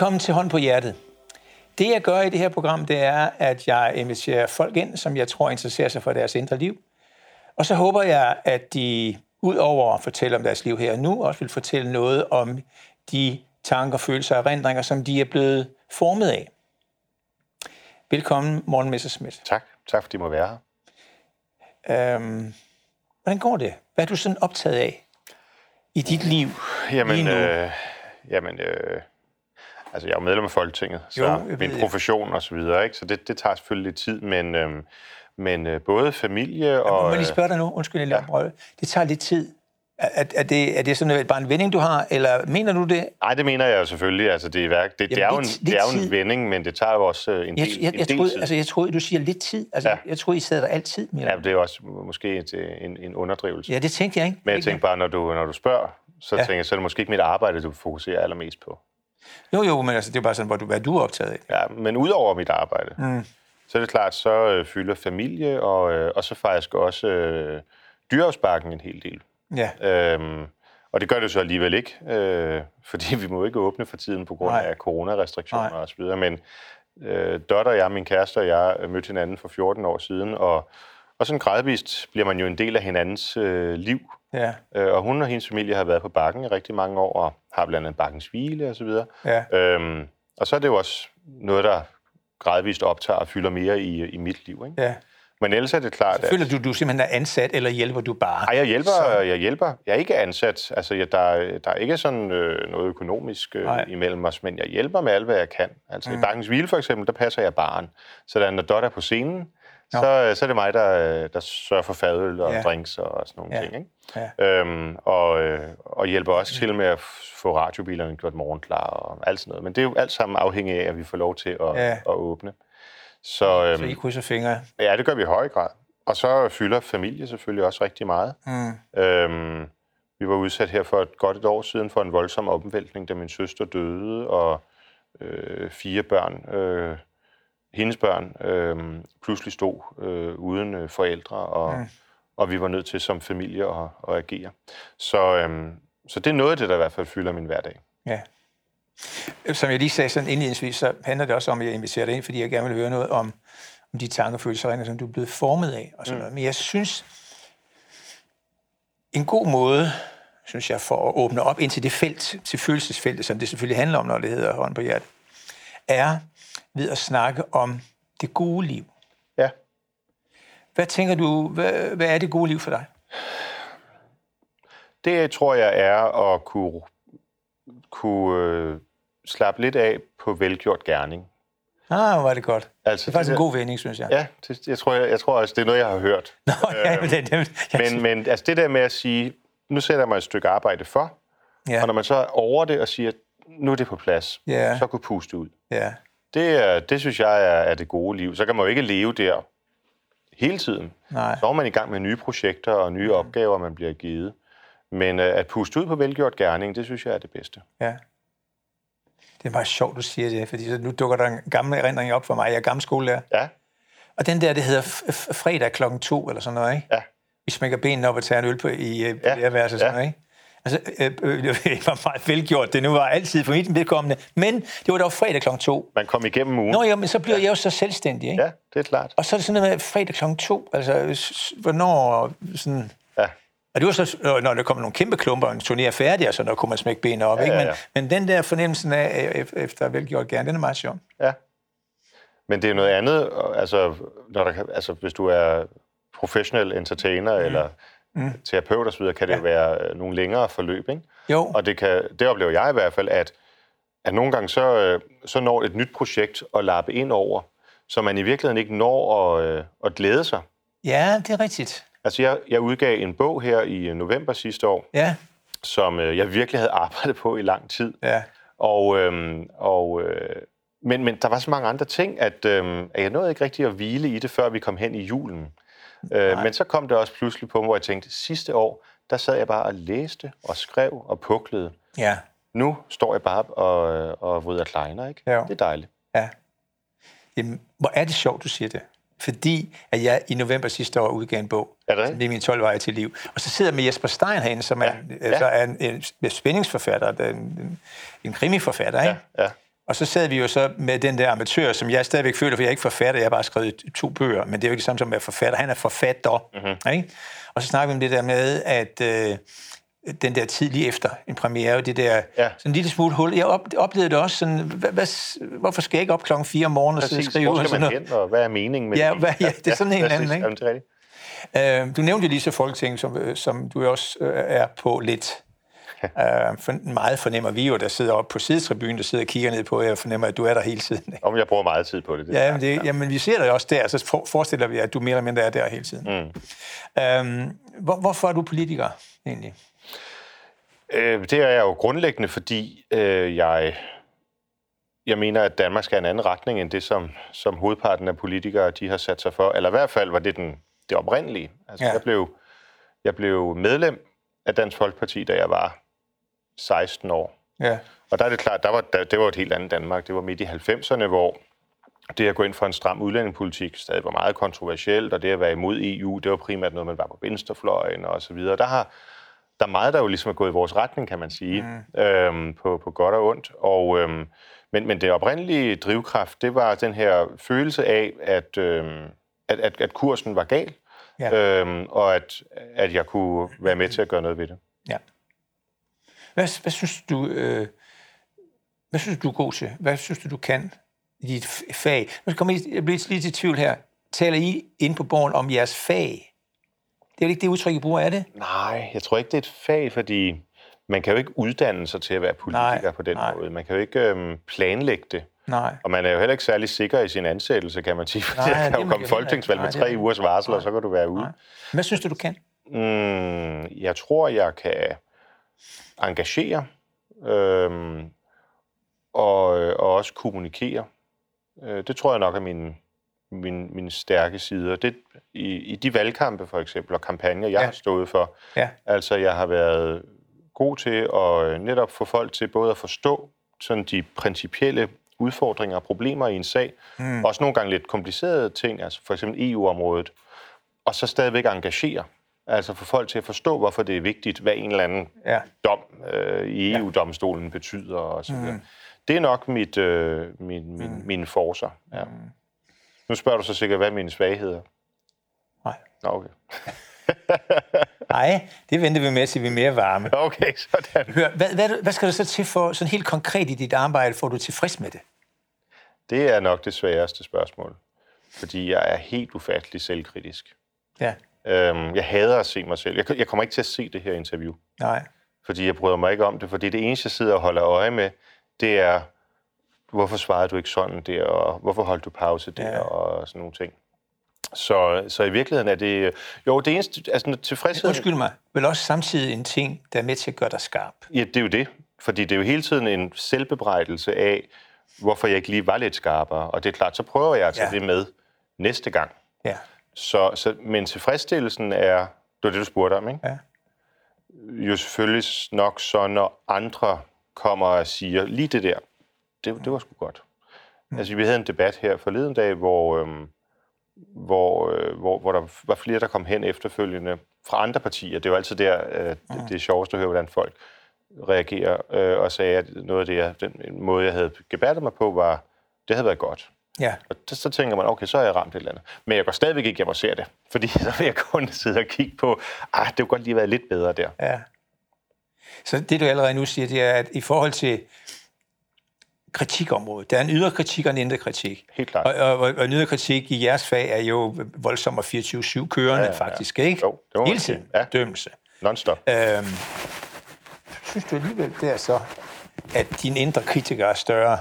Velkommen til Hånd på Hjertet. Det, jeg gør i det her program, det er, at jeg inviterer folk ind, som jeg tror interesserer sig for deres indre liv. Og så håber jeg, at de udover at fortælle om deres liv her og nu, også vil fortælle noget om de tanker, følelser og erindringer, som de er blevet formet af. Velkommen, Morten Messerschmidt. Tak. Tak, fordi I må være her. Øhm, hvordan går det? Hvad er du sådan optaget af i dit liv Jamen, lige nu? øh, jamen øh, altså jeg er jo medlem af Folketinget, så Jo, jeg ved min det. profession og så videre, ikke? så det, det tager selvfølgelig lidt tid, men, øh, men øh, både familie og... Må jeg lige spørge dig nu? Undskyld, jeg ja. Det tager lidt tid. Er, er, det, er det sådan noget, bare en vending, du har, eller mener du det? Nej, det mener jeg jo selvfølgelig. Altså, det, er, værk- det, det, Jamen, er jo en, det er jo en vending, men det tager jo også øh, en Jeg, del, jeg, en jeg, del troede, tid. altså, jeg troede, du siger lidt tid. Altså, ja. Ja. Jeg troede, I sad der altid. Ja, det er jo også måske et, øh, en, en underdrivelse. ja, det tænkte jeg ikke. Men jeg tænker bare, når du, når du spørger, så Ja. ja. tænker jeg, så er det måske ikke mit arbejde, du fokuserer allermest på. Jo, jo, men altså, det er bare sådan, hvor du, hvad du er optaget af. Ja, men udover mit arbejde, mm. så er det klart, så øh, fylder familie, og, øh, og så faktisk også øh, dyrehavsbakken en hel del. Ja, Øhm, og det gør det så alligevel ikke, øh, fordi vi må ikke åbne for tiden på grund Nej. af coronarestriktioner Nej. og så videre. Men øh, Dotter og jeg, min kæreste og jeg, mødte hinanden for 14 år siden, og, og sådan gradvist bliver man jo en del af hinandens øh, liv. ja, Øh, og hun og hendes familie har været på bakken i rigtig mange år, og har blandt andet bakkens hvile og så videre. ja. Øhm, og så er det jo også noget, der gradvist optager og fylder mere i, i mit liv. Ikke? ja. Men ellers er det klart, at... Føler du, du simpelthen er ansat, eller hjælper du bare? Ej, jeg hjælper, Så- jeg hjælper. Jeg er ikke ansat. Altså, jeg, der, der er ikke sådan øh, noget økonomisk øh, Nej. imellem os, men jeg hjælper med alt, hvad jeg kan. Altså, mm. i Bakkens Hvile for eksempel, der passer jeg barn. Så da når Dot er på scenen, så, så er det mig, der, der sørger for fadøl og Ja. drinks og sådan nogle Ja. ting. Ikke? Ja. Øhm, og, øh, og hjælper også til med at få radiobilerne gjort morgenklar og alt sådan noget. Men det er jo alt sammen afhængigt af, at vi får lov til at, Ja. at åbne. Så, øhm, Så I krydser fingre. Ja, det gør vi i høj grad. Og så fylder familie selvfølgelig også rigtig meget. Mm. Øhm, vi var udsat her for et godt et år siden for en voldsom omvæltning, da min søster døde, og øh, fire børn, øh, hendes børn, øh, pludselig stod øh, uden øh, forældre, og, mm. og vi var nødt til som familie at, at agere. Så, øh, så det er noget af det, der i hvert fald fylder min hverdag. Ja. Som jeg lige sagde sådan indledningsvis, så handler det også om, at jeg inviterer dig ind, fordi jeg gerne vil høre noget om, om de tanker og følelser, og erindringer, som du er blevet formet af. Og sådan mm. noget. Men jeg synes, en god måde, synes jeg, for at åbne op ind til det felt, til følelsesfeltet, som det selvfølgelig handler om, når det hedder hånd på hjertet, er ved at snakke om det gode liv. Ja. Hvad tænker du, hvad, hvad er det gode liv for dig? Det tror jeg er at kunne, kunne øh, slappe lidt af på velgjort gerning. Ah, var det godt. Altså, Det er faktisk det en god vending, synes jeg. Ja, det, jeg, tror, jeg, jeg tror også, det er noget, jeg har hørt. Nå, ja, men det, det, jeg, Men, men altså det der med at sige, nu sætter mig et stykke arbejde for, ja, og når man så er over det og siger, nu er det på plads, Ja. så kunne puste ud. ja, Det, det synes jeg er, er det gode liv. Så kan man jo ikke leve der hele tiden. nej. Så er man i gang med nye projekter og nye opgaver, man bliver givet. Men øh, at puste ud på velgjort gerning, det synes jeg er det bedste. Ja. Det er meget sjovt, du siger det, fordi nu dukker der en gammel erindring op for mig. Jeg er gammel skolelærer. Ja, Og den der, det hedder fredag klokken to, eller sådan noget, ikke? ja, Vi smækker benene op og tager en øl på i øh, Ja, lærerværelset, og sådan ja. noget, ikke? Altså, øh, øh, det var meget velgjort. Det nu var altid for mit vedkommende. Men det var dog fredag klokken to. man kom igennem ugen. Nå, ja, men så bliver jeg jo så selvstændig, ikke? Ja, det er klart. Og så er det sådan noget med fredag klokken to. Altså, s- s- hvornår sådan... Ja. Og det var så, når der kommer nogle kæmpe klumper, og en turné er færdig, og så der kunne man smække benene op, Ja, ikke? ja, Men, ja. men den der fornemmelsen af, efter velgjort gerne, den er meget sjov. Ja. Men det er noget andet, altså, når der, altså hvis du er professionel entertainer mm. eller mm. terapeut osv., kan det ja. være øh, nogle længere forløb, ikke? Jo, Og det, kan, det oplever jeg i hvert fald, at, at nogle gange så, øh, så når et nyt projekt at lappe ind over, så man i virkeligheden ikke når at, øh, at glæde sig. ja, det er rigtigt. Altså jeg, jeg udgav en bog her i november sidste år, Ja, som øh, jeg virkelig havde arbejdet på i lang tid. ja, Og, øhm, og, øh, men, men der var så mange andre ting, at, øhm, at jeg nåede ikke rigtig at hvile i det, før vi kom hen i julen. Øh, men så kom det også pludselig på mig, hvor jeg tænkte, sidste år, der sad jeg bare og læste og skrev og puklede. ja, Nu står jeg bare og, og vrider kleiner, ikke? Jo. Det er dejligt. ja. Jamen, hvor er det sjovt, du siger det. Fordi at jeg i november sidste år udgav en bog, Er det det er min 12 veje til liv. Og så sidder jeg med Jesper Stein herinde, som er, Ja, ja. altså er en, en spændingsforfatter, en, en, en krimiforfatter, ikke? Ja, ja. Og så sad vi jo så med den der amatør, som jeg stadigvæk føler, for jeg er ikke forfatter, jeg har bare skrevet to bøger, men det er jo ikke samme som at være forfatter. Han er forfatter. Mm-hmm. Ikke? Og så snakker vi om det der med, at øh, den der tid lige efter en premiere, det der ja. sådan en lille smule hul. Jeg op, oplevede det også sådan, hvad, hvad, hvorfor skal jeg ikke op klokken 4 om morgenen og Præcis. skrive? Hvor skal og man sådan hen, og hvad er meningen med Ja, det? hvad, ja, det er sådan en eller anden, ikke? Jamen, det er rigtigt. Øh, du nævnte lige så Folketinget, som, øh, som du også øh, er på lidt. Øh, for, meget fornemmer vi jo, der sidder oppe på sidetribunen, der sidder og kigger ned på, jeg fornemmer, at du er der hele tiden. Om jeg bruger meget tid på det. det Ja, men, det, jamen, vi ser dig også der, så for, forestiller vi, at du mere eller mindre er der hele tiden. Mm. Øhm, hvor, hvorfor er du politiker, egentlig? Øh, det er jeg jo grundlæggende, fordi øh, jeg, jeg mener, at Danmark skal have en anden retning end det, som, som hovedparten af politikere de har sat sig for. Eller i hvert fald var det den, det oprindelige. Altså, Ja. ja. jeg, blev, jeg blev medlem af Dansk Folkeparti, da jeg var 16 år. Ja, Og der er det klart, der var, der, det var et helt andet Danmark. Det var midt i 90'erne, hvor det at gå ind for en stram udlændingepolitik stadig var meget kontroversielt, og det at være imod EU, det var primært noget, man var på venstrefløjen og så videre. Der har der er meget, der jo ligesom er gået i vores retning, kan man sige, mm. øhm, på, på godt og ondt. Og, øhm, men, men det oprindelige drivkraft, det var den her følelse af, at, øhm, at, at, at kursen var gal, Ja. øhm, og at, at jeg kunne være med til at gøre noget ved det. ja. Hvad, hvad synes du, øh, hvad synes du, du er god til? Hvad synes du, du kan i dit fag? Nu kommer jeg, jeg bliver lige til tvivl her. Taler I inde på borgen om jeres fag? Det er jo ikke det udtryk, I bruger, er det? Nej, jeg tror ikke, det er et fag, fordi man kan jo ikke uddanne sig til at være politiker Nej, på den nej. måde. Man kan jo ikke øhm, planlægge det. Nej. Og man er jo heller ikke særlig sikker i sin ansættelse, kan man sige. Nej, der det er kan jo komme jo heller folketingsvalg med Nej, det tre det. ugers varsel, og så kan du være ude. Hvad synes du, du kan? Mm, jeg tror, jeg kan engagere øhm, og, og også kommunikere. Øh, det tror jeg nok er mine, mine, mine stærke sider. Det, i, I de valgkampe for eksempel, og kampagner, jeg Ja. ja. har stået for, Ja. altså jeg har været god til at øh, netop få folk til både at forstå sådan de principielle udfordringer og problemer i en sag, mm. også nogle gange lidt komplicerede ting, altså for eksempel EU-området, og så stadigvæk engagere. Altså få folk til at forstå, hvorfor det er vigtigt, hvad en eller anden Ja. dom øh, i EU-domstolen betyder og så videre. Mm. Det er nok mit, øh, min, min, mm. mine forser. Ja. Mm. Nu spørger du så sikkert, hvad mine svagheder? Nej. Nå, okay. Nej, det venter vi med, til vi er mere varme. Okay, sådan. Hør, hvad, hvad, hvad skal du så til for, sådan helt konkret i dit arbejde, at du tilfreds med det? Det er nok det sværeste spørgsmål. Fordi jeg er helt ufattelig selvkritisk. Ja, Øhm, jeg hader at se mig selv. Jeg, jeg kommer ikke til at se det her interview. nej. Fordi jeg bryder mig ikke om det. Fordi det eneste, jeg sidder og holder øje med, det er, hvorfor svarede du ikke sådan der, og hvorfor holdt du pause der, Ja. og sådan nogle ting. Så, så i virkeligheden er det... Jo, det eneste... Altså, tilfredshed... Undskyld mig, vel også samtidig en ting, der er med til at gøre dig skarp. Ja, det er jo det. Fordi det er jo hele tiden en selvbebrejdelse af, hvorfor jeg ikke lige var lidt skarpere. Og det er klart, så prøver jeg at tage Ja. ja. det med næste gang. Ja, Så, så, men tilfredsstillelsen er... Det var det, du spurgte om, ikke? ja, Jo selvfølgelig nok så, når andre kommer og siger, lige det der, det, det var sgu godt. Mm. Altså, vi havde en debat her forleden dag, hvor, øhm, hvor, øh, hvor, hvor der var flere, der kom hen efterfølgende fra andre partier. Det er jo altid der, øh, det, det er sjovest at høre, hvordan folk reagerer, øh, og sagde, at noget af det, jeg, den måde, jeg havde gebærdet mig på, var, det havde været godt. Ja. Og så, så tænker man, okay, så har jeg ramt et eller andet. Men jeg går stadigvæk ikke hjem og ser det, fordi så vil jeg kun sidde og kigge på, ah, det kunne godt lige være lidt bedre der. ja. Så det, du allerede nu siger, det er, at i forhold til kritikområdet, der er en ydre kritik og en indre kritik. Helt klart. Og, og, og, og en ydre kritik i jeres fag er jo voldsom og 24-7 kørende, ja, Ja, ja, faktisk, ikke? Jo, det må Hele tiden. Ja. Dømmelse. Non-stop. Øhm, synes du alligevel, det er så, at din indre kritiker er større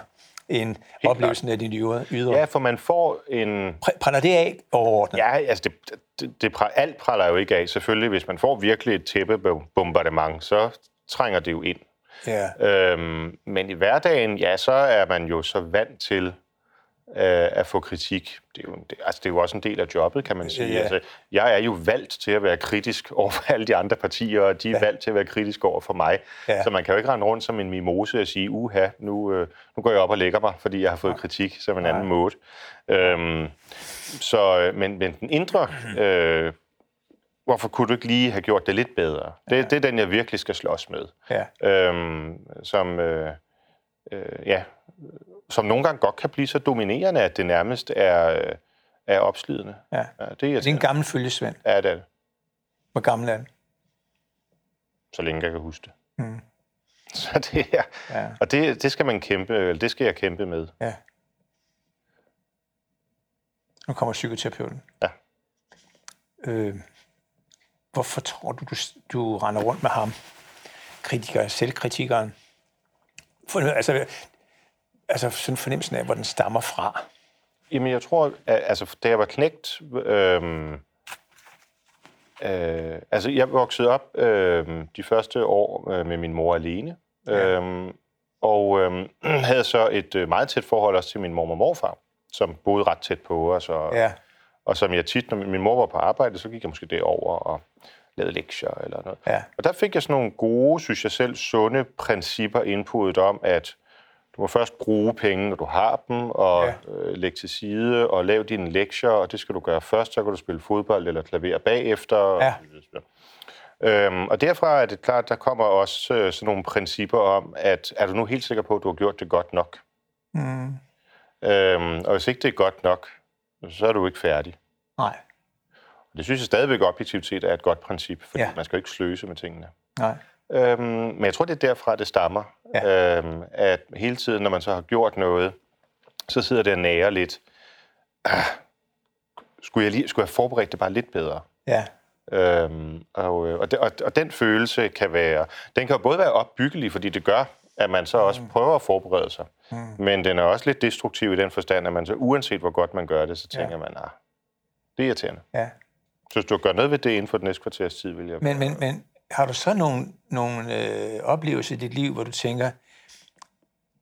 end oplevelsen af din ydre? Ja, for man får en... Præ- Præller det af overordnet? Ja, altså det, det, det, alt praller jo ikke af. Selvfølgelig, hvis man får virkelig et tæppebombardement, så trænger det jo ind. ja. Øhm, men i hverdagen, ja, så er man jo så vant til øh, at få kritik. Det er, jo, det, altså, det er jo også en del af jobbet, kan man sige. Ja. Altså, jeg er jo valgt til at være kritisk over for alle de andre partier, og de er ja. valgt til at være kritisk over for mig. Ja. Ja. Så man kan jo ikke rende rundt som en mimose og sige, uha, nu, øh, nu går jeg op og lægger mig, fordi jeg har fået kritik som en anden måde. Øhm, så, øh, men, men den indre... Øh, hvorfor kunne du ikke lige have gjort det lidt bedre? Det, det er den, jeg virkelig skal slås med. Ja. Øhm, som, øh, øh, ja, som nogle gange godt kan blive så dominerende, at det nærmest er, øh, er opslidende. Ja. Ja, det er, Det er en gammel følgesvend. Ja, det er det. Hvor gammel er den? Så længe jeg kan huske det. Mm. Så det er, Ja. og det, det skal man kæmpe, eller det skal jeg kæmpe med. ja. Nu kommer psykoterapeuten. Ja. Øh, hvorfor tror du, du, du render rundt med ham? Kritiker, selvkritikeren. For, altså, altså sådan fornemmelsen af, hvor den stammer fra. Jamen, jeg tror, at, altså, da jeg var knægt, øhm, øh, altså, jeg voksede op øh, de første år øh, med min mor alene, Ja. øhm, og øh, havde så et øh, meget tæt forhold også til min mor og morfar, som boede ret tæt på os, og, Ja. og som jeg tit, når min mor var på arbejde, så gik jeg måske derover og lavede lektier eller noget. Ja. Og der fik jeg sådan nogle gode, synes jeg selv, sunde principper inputtet om, at du må først bruge penge, når du har dem, og Ja. øh, lægge til side, og lave dine lektier, og det skal du gøre først, så kan du spille fodbold eller klaver bagefter. Ja. Og, øhm, og derfra er det klart, der kommer også øh, sådan nogle principper om, at er du nu helt sikker på, at du har gjort det godt nok? Mm. Øhm, og hvis ikke det er godt nok, så er du ikke færdig. Nej. Og det synes jeg stadigvæk objektivitet er et godt princip, fordi Ja. ja. man skal jo ikke sløse med tingene. Nej. Øhm, men jeg tror, det er derfra, det stammer. Ja. Øhm, at hele tiden, når man så har gjort noget, så sidder det og nærer lidt. Ah, skulle, jeg lige, skulle jeg forberedt det bare lidt bedre? Ja. Øhm, og, øh, og, de, og, og den følelse kan være, den kan jo både være opbyggelig, fordi det gør, at man så også prøver at forberede sig. Mm. Men den er også lidt destruktiv i den forstand, at man så uanset hvor godt man gør det, så tænker Ja. man, ah, det er irriterende. ja. Så hvis du gør noget ved det inden for den næste kvarters tid, vil jeg... Men, men, men har du så nogle, nogle øh, oplevelser i dit liv, hvor du tænker,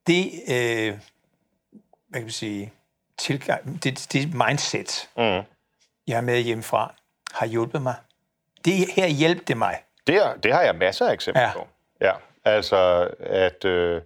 det, øh, hvad kan man sige, tilgang, det, det mindset, Mm. jeg har med hjemmefra, har hjulpet mig. Det her hjælper det mig. Det, er- det har jeg masser af eksempler ja. på. Ja, altså at, øh,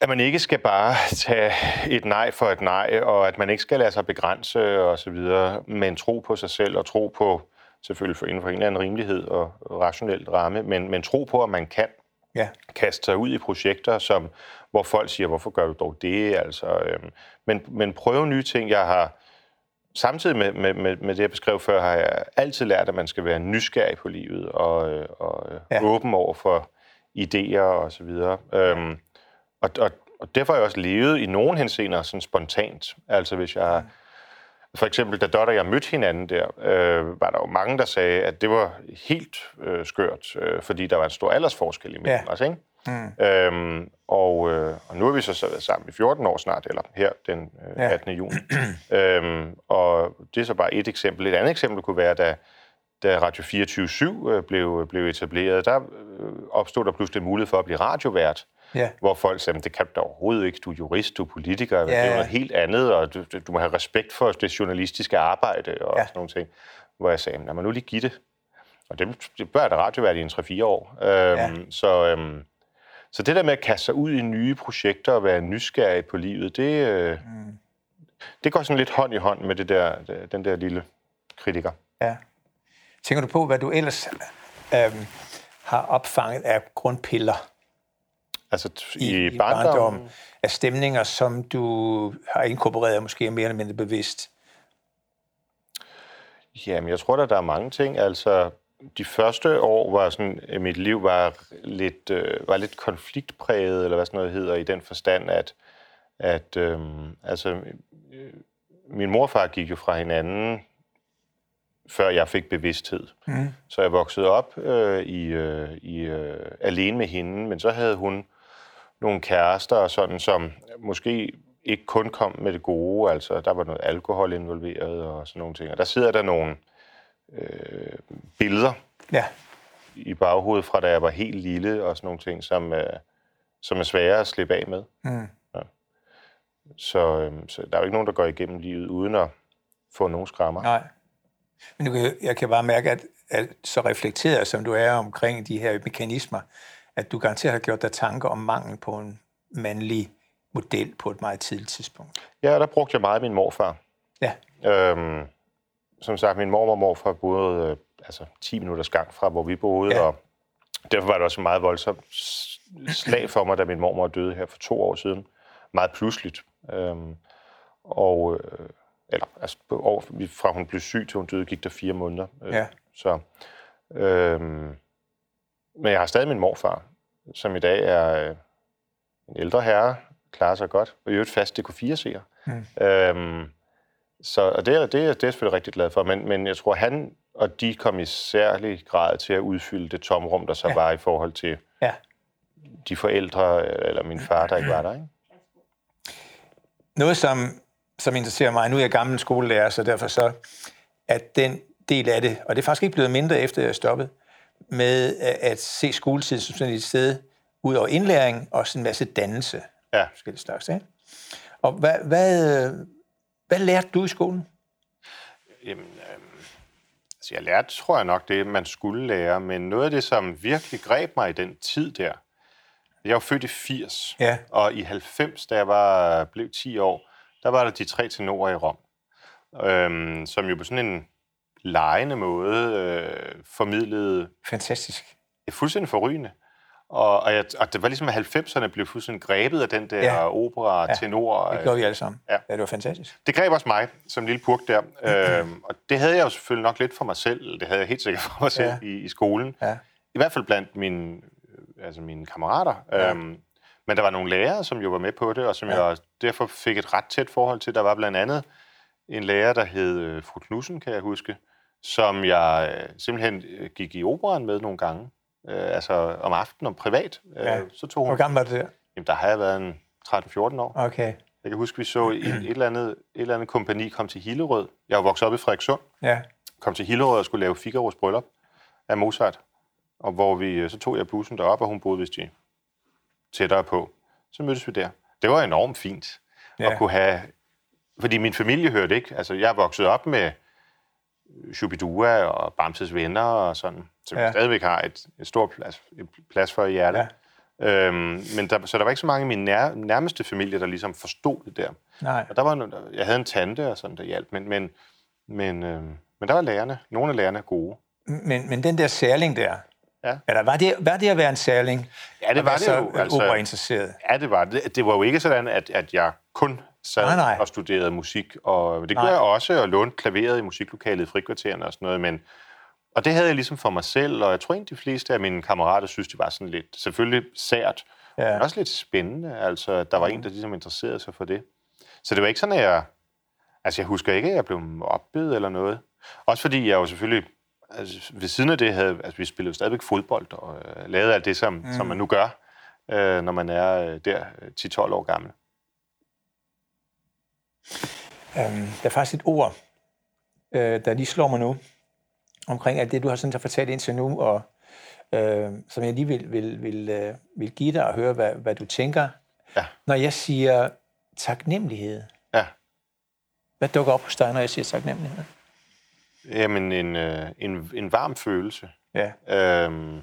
at man ikke skal bare tage et nej for et nej, og at man ikke skal lade sig begrænse og så videre, men tro på sig selv og tro på, selvfølgelig for inden for en eller anden rimelighed og rationelt ramme, men, men tro på, at man kan Ja. kaste sig ud i projekter, som, hvor folk siger, hvorfor gør du dog det? Altså, øhm, men, men prøve nye ting. Jeg har samtidig med, med, med, med det, jeg beskrev før, har jeg altid lært, at man skal være nysgerrig på livet og, øh, og Ja. ja. åben over for idéer og så videre. Øhm, og, og, og derfor har jeg også levet i nogen henseender sådan spontant. Altså hvis jeg... For eksempel, da Dot og jeg mødte hinanden der, øh, var der jo mange, der sagde, at det var helt øh, skørt, øh, fordi der var en stor aldersforskel imellem Ja. ja. os, ikke? Mm. Øhm, og, øh, og nu har vi så, så været sammen i 14 år snart, eller her den øh, Ja. 18. juni. øhm, og det er så bare et eksempel. Et andet eksempel kunne være, da, da Radio 24-7 øh, blev, blev etableret, der øh, opstod der pludselig en mulighed for at blive radiovært Ja. hvor folk sagde, "Men det kan du overhovedet ikke, du er jurist, du er politiker, ja. det er jo noget helt andet, og du, du- må have respekt for det journalistiske arbejde og Ja. sådan nogle ting. Hvor jeg sagde, lad mig nu lige give det. Og det, det bør da radiovært i en 3-4 år. Øhm, Ja. så, øhm, så det der med at kaste sig ud i nye projekter og være nysgerrig på livet, det, øh, mm. det går sådan lidt hånd i hånd med det der, den der lille kritiker. ja. Tænker du på, hvad du ellers øh, har opfanget af grundpiller Altså i, i, barndommen, barndom, af stemninger, som du har inkorporeret måske mere eller mindre bevidst? Jamen, jeg tror da, der er mange ting. Altså, de første år var sådan, at mit liv var lidt, øh, var lidt konfliktpræget, eller hvad sådan noget hedder, i den forstand, at, at øh, altså, øh, min morfar gik jo fra hinanden, før jeg fik bevidsthed. Mm. Så jeg voksede op øh, i, øh, i, øh, alene med hende, men så havde hun nogle kærester, og sådan, som måske ikke kun kom med det gode, altså der var noget alkohol involveret og sådan nogle ting. Og der sidder der nogle øh, billeder Ja, i baghovedet fra da jeg var helt lille og sådan nogle ting, som, øh, som er svære at slippe af med. Mm. Ja. Så, øh, så der er jo ikke nogen, der går igennem livet uden at få nogle skrammer. nej. Men du kan, jeg kan bare mærke, at, at så reflekteret som du er omkring de her mekanismer, at du garanteret har gjort dig tanker om mangel på en mandlig model på et meget tidligt tidspunkt. Ja, der brugte jeg meget min morfar. Ja, Øhm, som sagt, min mormor og morfar boede øh, altså 10 minutters gang fra, hvor vi boede, Ja. og Derfor var det også en meget voldsomt slag for mig, da min mormor døde her for to år siden. Meget pludseligt. Øhm, og, øh, eller, altså, over, fra hun blev syg til hun døde, gik der fire måneder. Øh, ja. Så, øh, men jeg har stadig min morfar, som i dag er øh, en ældre herre, klarer sig godt, og i øvrigt fast DK4-seer. Mm. Øhm, så og det, er, det, er, det er jeg selvfølgelig rigtig glad for, men, men jeg tror, han og de kom i særlig grad til at udfylde det tomrum, der så ja. var i forhold til ja. de forældre, eller min far, der ikke var der. Ikke? Noget, som, som interesserer mig, nu er jeg gammel skolelærer, så derfor så, at den del af det, og det er faktisk ikke blevet mindre efter jeg stoppet, med at se skoletid som sådan et sted, ud over indlæring, og sådan en masse dannelse. Ja. Forskellige slags, ikke? Og hvad, hvad, hvad lærte du i skolen? Jamen, øh, altså jeg lærte, tror jeg nok, det man skulle lære, men noget af det, som virkelig greb mig i den tid der, jeg var født i 80, ja. og i 90, da jeg var, blev 10 år, der var der de tre tenorer i Rom, øhm, som jo på sådan en lejende måde øh, formidlede... Fantastisk. Det er fuldstændig forrygende. Og, og, jeg, og det var ligesom, at 90'erne blev fuldstændig grebet af den der ja. opera, ja. tenor. det gjorde vi alle sammen. Ja. ja, det var fantastisk. Det greb også mig, som lille purk der. øhm, og det havde jeg jo selvfølgelig nok lidt for mig selv. Det havde jeg helt sikkert for mig selv ja. i, i skolen. Ja. I hvert fald blandt mine, altså mine kammerater. Ja. Øhm, men der var nogle lærere, som jo var med på det, og som ja. jeg derfor fik et ret tæt forhold til. Der var blandt andet en lærer, der hed øh, Fru Knudsen, kan jeg huske, som jeg øh, simpelthen øh, gik i operan med nogle gange øh, altså om aftenen, om privat. Øh, ja. så tog hun, Hvor gammel var det der? Jamen, der har jeg været en 13-14 år. Okay. Jeg kan huske, vi så i et eller andet, et eller andet kompani kom til Hillerød. Jeg var vokset op i Frederikssund. Ja. Kom til Hillerød og skulle lave Figaro's bryllup af Mozart. Og hvor vi, øh, så tog jeg bussen derop, og hun boede vist i tættere på. Så mødtes vi der. Det var enormt fint ja. at kunne have... Fordi min familie hørte ikke. Altså, jeg er vokset op med Shubidua og Bamses venner og sådan, som ja. stadigvæk har et, et stort plads, et plads for i hjertet. Ja. Øhm, men der, så der var ikke så mange i min nær, nærmeste familie, der ligesom forstod det der. Nej. Og der var, jeg havde en tante og sådan, der hjalp, men, men, men, øhm, men der var lærerne. Nogle af lærerne er gode. Men, men den der særling der, Ja. Eller var det, var det at være en særling? Ja, det var det jo. Altså, interesseret? Ja, det var det. Det var jo ikke sådan, at, at jeg kun sad nej, nej. og studerede musik, og det gjorde jeg også, og lånte klaveret i musiklokalet i frikvartererne og sådan noget, men og det havde jeg ligesom for mig selv, og jeg tror egentlig, de fleste af mine kammerater synes, det var sådan lidt, selvfølgelig sært, ja. men også lidt spændende, altså der var en, der ligesom interesserede sig for det. Så det var ikke sådan, at jeg, altså jeg husker ikke, at jeg blev mobbet eller noget. Også fordi jeg jo selvfølgelig, altså ved siden af det havde, altså vi spillede jo stadigvæk fodbold, og øh, lavede alt det, som, mm. som man nu gør, øh, når man er øh, der 10-12 år gammel. Um, der er faktisk et ord, øh, der lige slår mig nu, omkring alt det, du har sådan så fortalt indtil nu, og øh, som jeg lige vil, vil, vil, øh, vil give dig og høre, hvad, hvad du tænker. Ja. Når jeg siger taknemmelighed, ja. hvad dukker op hos dig, når jeg siger taknemmelighed? Jamen, en, øh, en, en varm følelse. Ja. Øhm,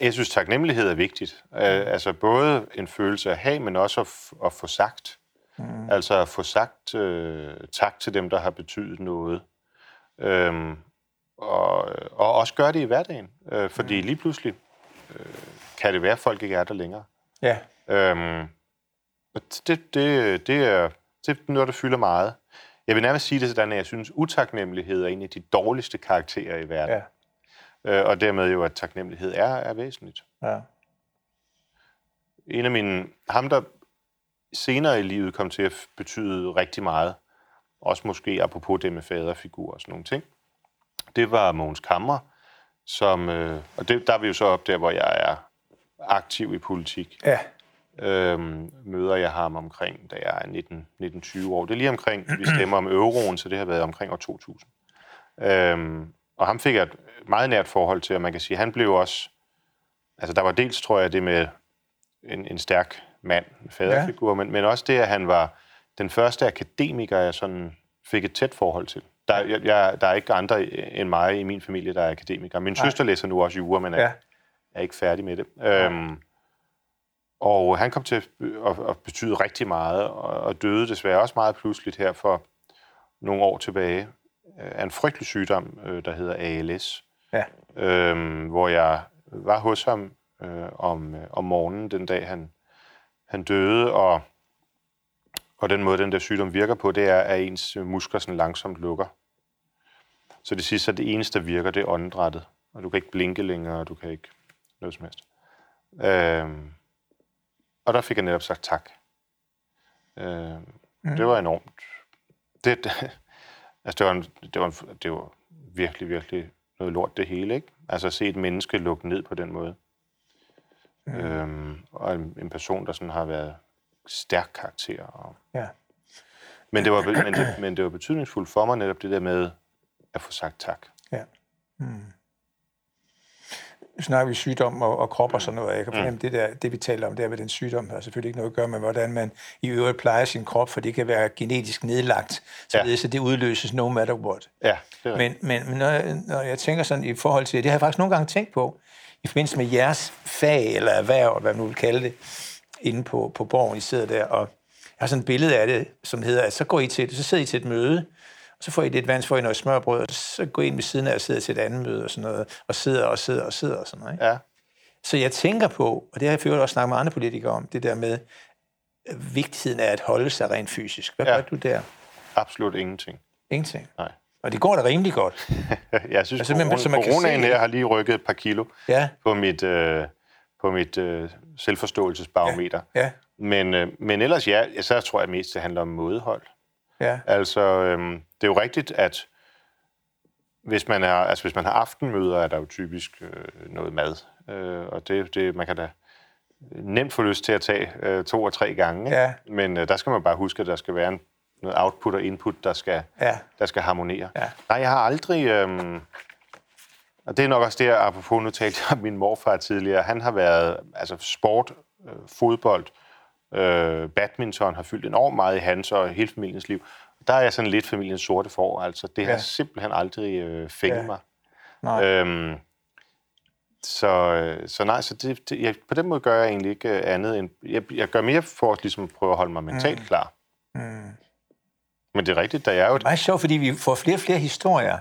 jeg synes, taknemmelighed er vigtigt. Øh, altså både en følelse at have, men også at, at få sagt. Mm. Altså at få sagt øh, tak til dem, der har betydet noget. Øhm, og, og også gøre det i hverdagen. Øh, fordi mm. lige pludselig øh, kan det være, at folk ikke er der længere. Ja. Øhm, og det, det, det, er, det er noget, der fylder meget. Jeg vil nærmest sige det sådan, at jeg synes, utaknemmelighed er en af de dårligste karakterer i verden. Ja. Øh, og dermed jo, at taknemmelighed er, er væsentligt. Ja. En af mine... Ham, der senere i livet kom til at betyde rigtig meget, også måske apropos det med faderfigur og sådan nogle ting, det var Mogens Kammer, som, øh, og det, der er vi jo så op der, hvor jeg er aktiv i politik. Ja. Øhm, møder jeg ham omkring, da jeg er 19-20 år. Det er lige omkring, vi stemmer om euroen, så det har været omkring år 2000. Øhm, og ham fik jeg et meget nært forhold til, og man kan sige, han blev også, altså der var dels, tror jeg, det med en, en stærk mand, en faderfigur, ja. men, men også det, at han var den første akademiker, jeg sådan fik et tæt forhold til. Der, jeg, jeg, der er ikke andre end mig i min familie, der er akademiker. Min Nej. søster læser nu også jura, men er, ja. er ikke færdig med det. Øhm, og han kom til at, at, at betyde rigtig meget, og, og døde desværre også meget pludseligt her for nogle år tilbage af en frygtelig sygdom, øh, der hedder ALS. Ja. Øhm, hvor jeg var hos ham øh, om, øh, om morgenen den dag, han, han døde, og, og den måde, den der sygdom virker på, det er, at ens muskler sådan langsomt lukker. Så det sidste, det eneste, der virker, det er åndedrættet. Og du kan ikke blinke længere, og du kan ikke noget som helst. Øhm, og der fik jeg netop sagt tak. Øhm, mm. Det var enormt. Det, det, altså det, var en, det, var en, det var virkelig, virkelig noget lort det hele, ikke? Altså at se et menneske lukke ned på den måde. Mm. Øhm, og en, en person, der sådan har været stærk karakter. Og... Ja. Men, det var, men, det, men det var betydningsfuldt for mig netop det der med at få sagt tak. Ja. Mm nu snakker vi sygdom og, og krop og sådan noget. Jeg kan fornemme, mm. det, der, det vi taler om der med den sygdom, har selvfølgelig ikke noget at gøre med, hvordan man i øvrigt plejer sin krop, for det kan være genetisk nedlagt, så ja. det, så det udløses no matter what. Ja, det er men, men, når, jeg, når jeg tænker sådan i forhold til, det har jeg faktisk nogle gange tænkt på, i forbindelse med jeres fag eller erhverv, hvad man nu vil kalde det, inde på, på borgen, I sidder der, og jeg har sådan et billede af det, som hedder, at så går I til, så sidder I til et møde, så får I lidt vand, så får I noget smørbrød, og så går I ind ved siden af og sidder til et andet møde og sådan noget, og sidder og sidder og sidder og sådan noget. Ikke? Ja. Så jeg tænker på, og det har jeg også snakket med andre politikere om, det der med vigtigheden af at holde sig rent fysisk. Hvad ja. gør du der? Absolut ingenting. Ingenting? Nej. Og det går da rimelig godt. jeg synes, altså, corona, man coronaen her har lige rykket et par kilo ja. på mit, øh, på mit øh, selvforståelsesbarometer. Ja. Ja. Men, øh, men ellers ja, så tror jeg mest, det handler om mådehold. Ja. Altså, øhm, det er jo rigtigt, at hvis man, er, altså, hvis man har aftenmøder, er der jo typisk øh, noget mad. Øh, og det, det, man kan da nemt få lyst til at tage øh, to og tre gange. Ja. Men øh, der skal man bare huske, at der skal være en, noget output og input, der skal, ja. der skal harmonere. Ja. Nej, jeg har aldrig... Øh, og det er nok også det, apropos nu talte jeg om min morfar tidligere. Han har været altså sport, øh, fodbold, Øh, badminton har fyldt enormt meget i hans og hele familiens liv. Der er jeg sådan lidt familiens sorte for. Altså, det har ja. simpelthen aldrig øh, fænget ja. mig. Nej. Øhm, så, øh, så nej, så det, det, jeg, på den måde gør jeg egentlig ikke øh, andet end... Jeg, jeg gør mere for at ligesom prøve at holde mig mentalt mm. klar. Mm. Men det er rigtigt, der er jo... Det er meget sjovt, fordi vi får flere og flere historier.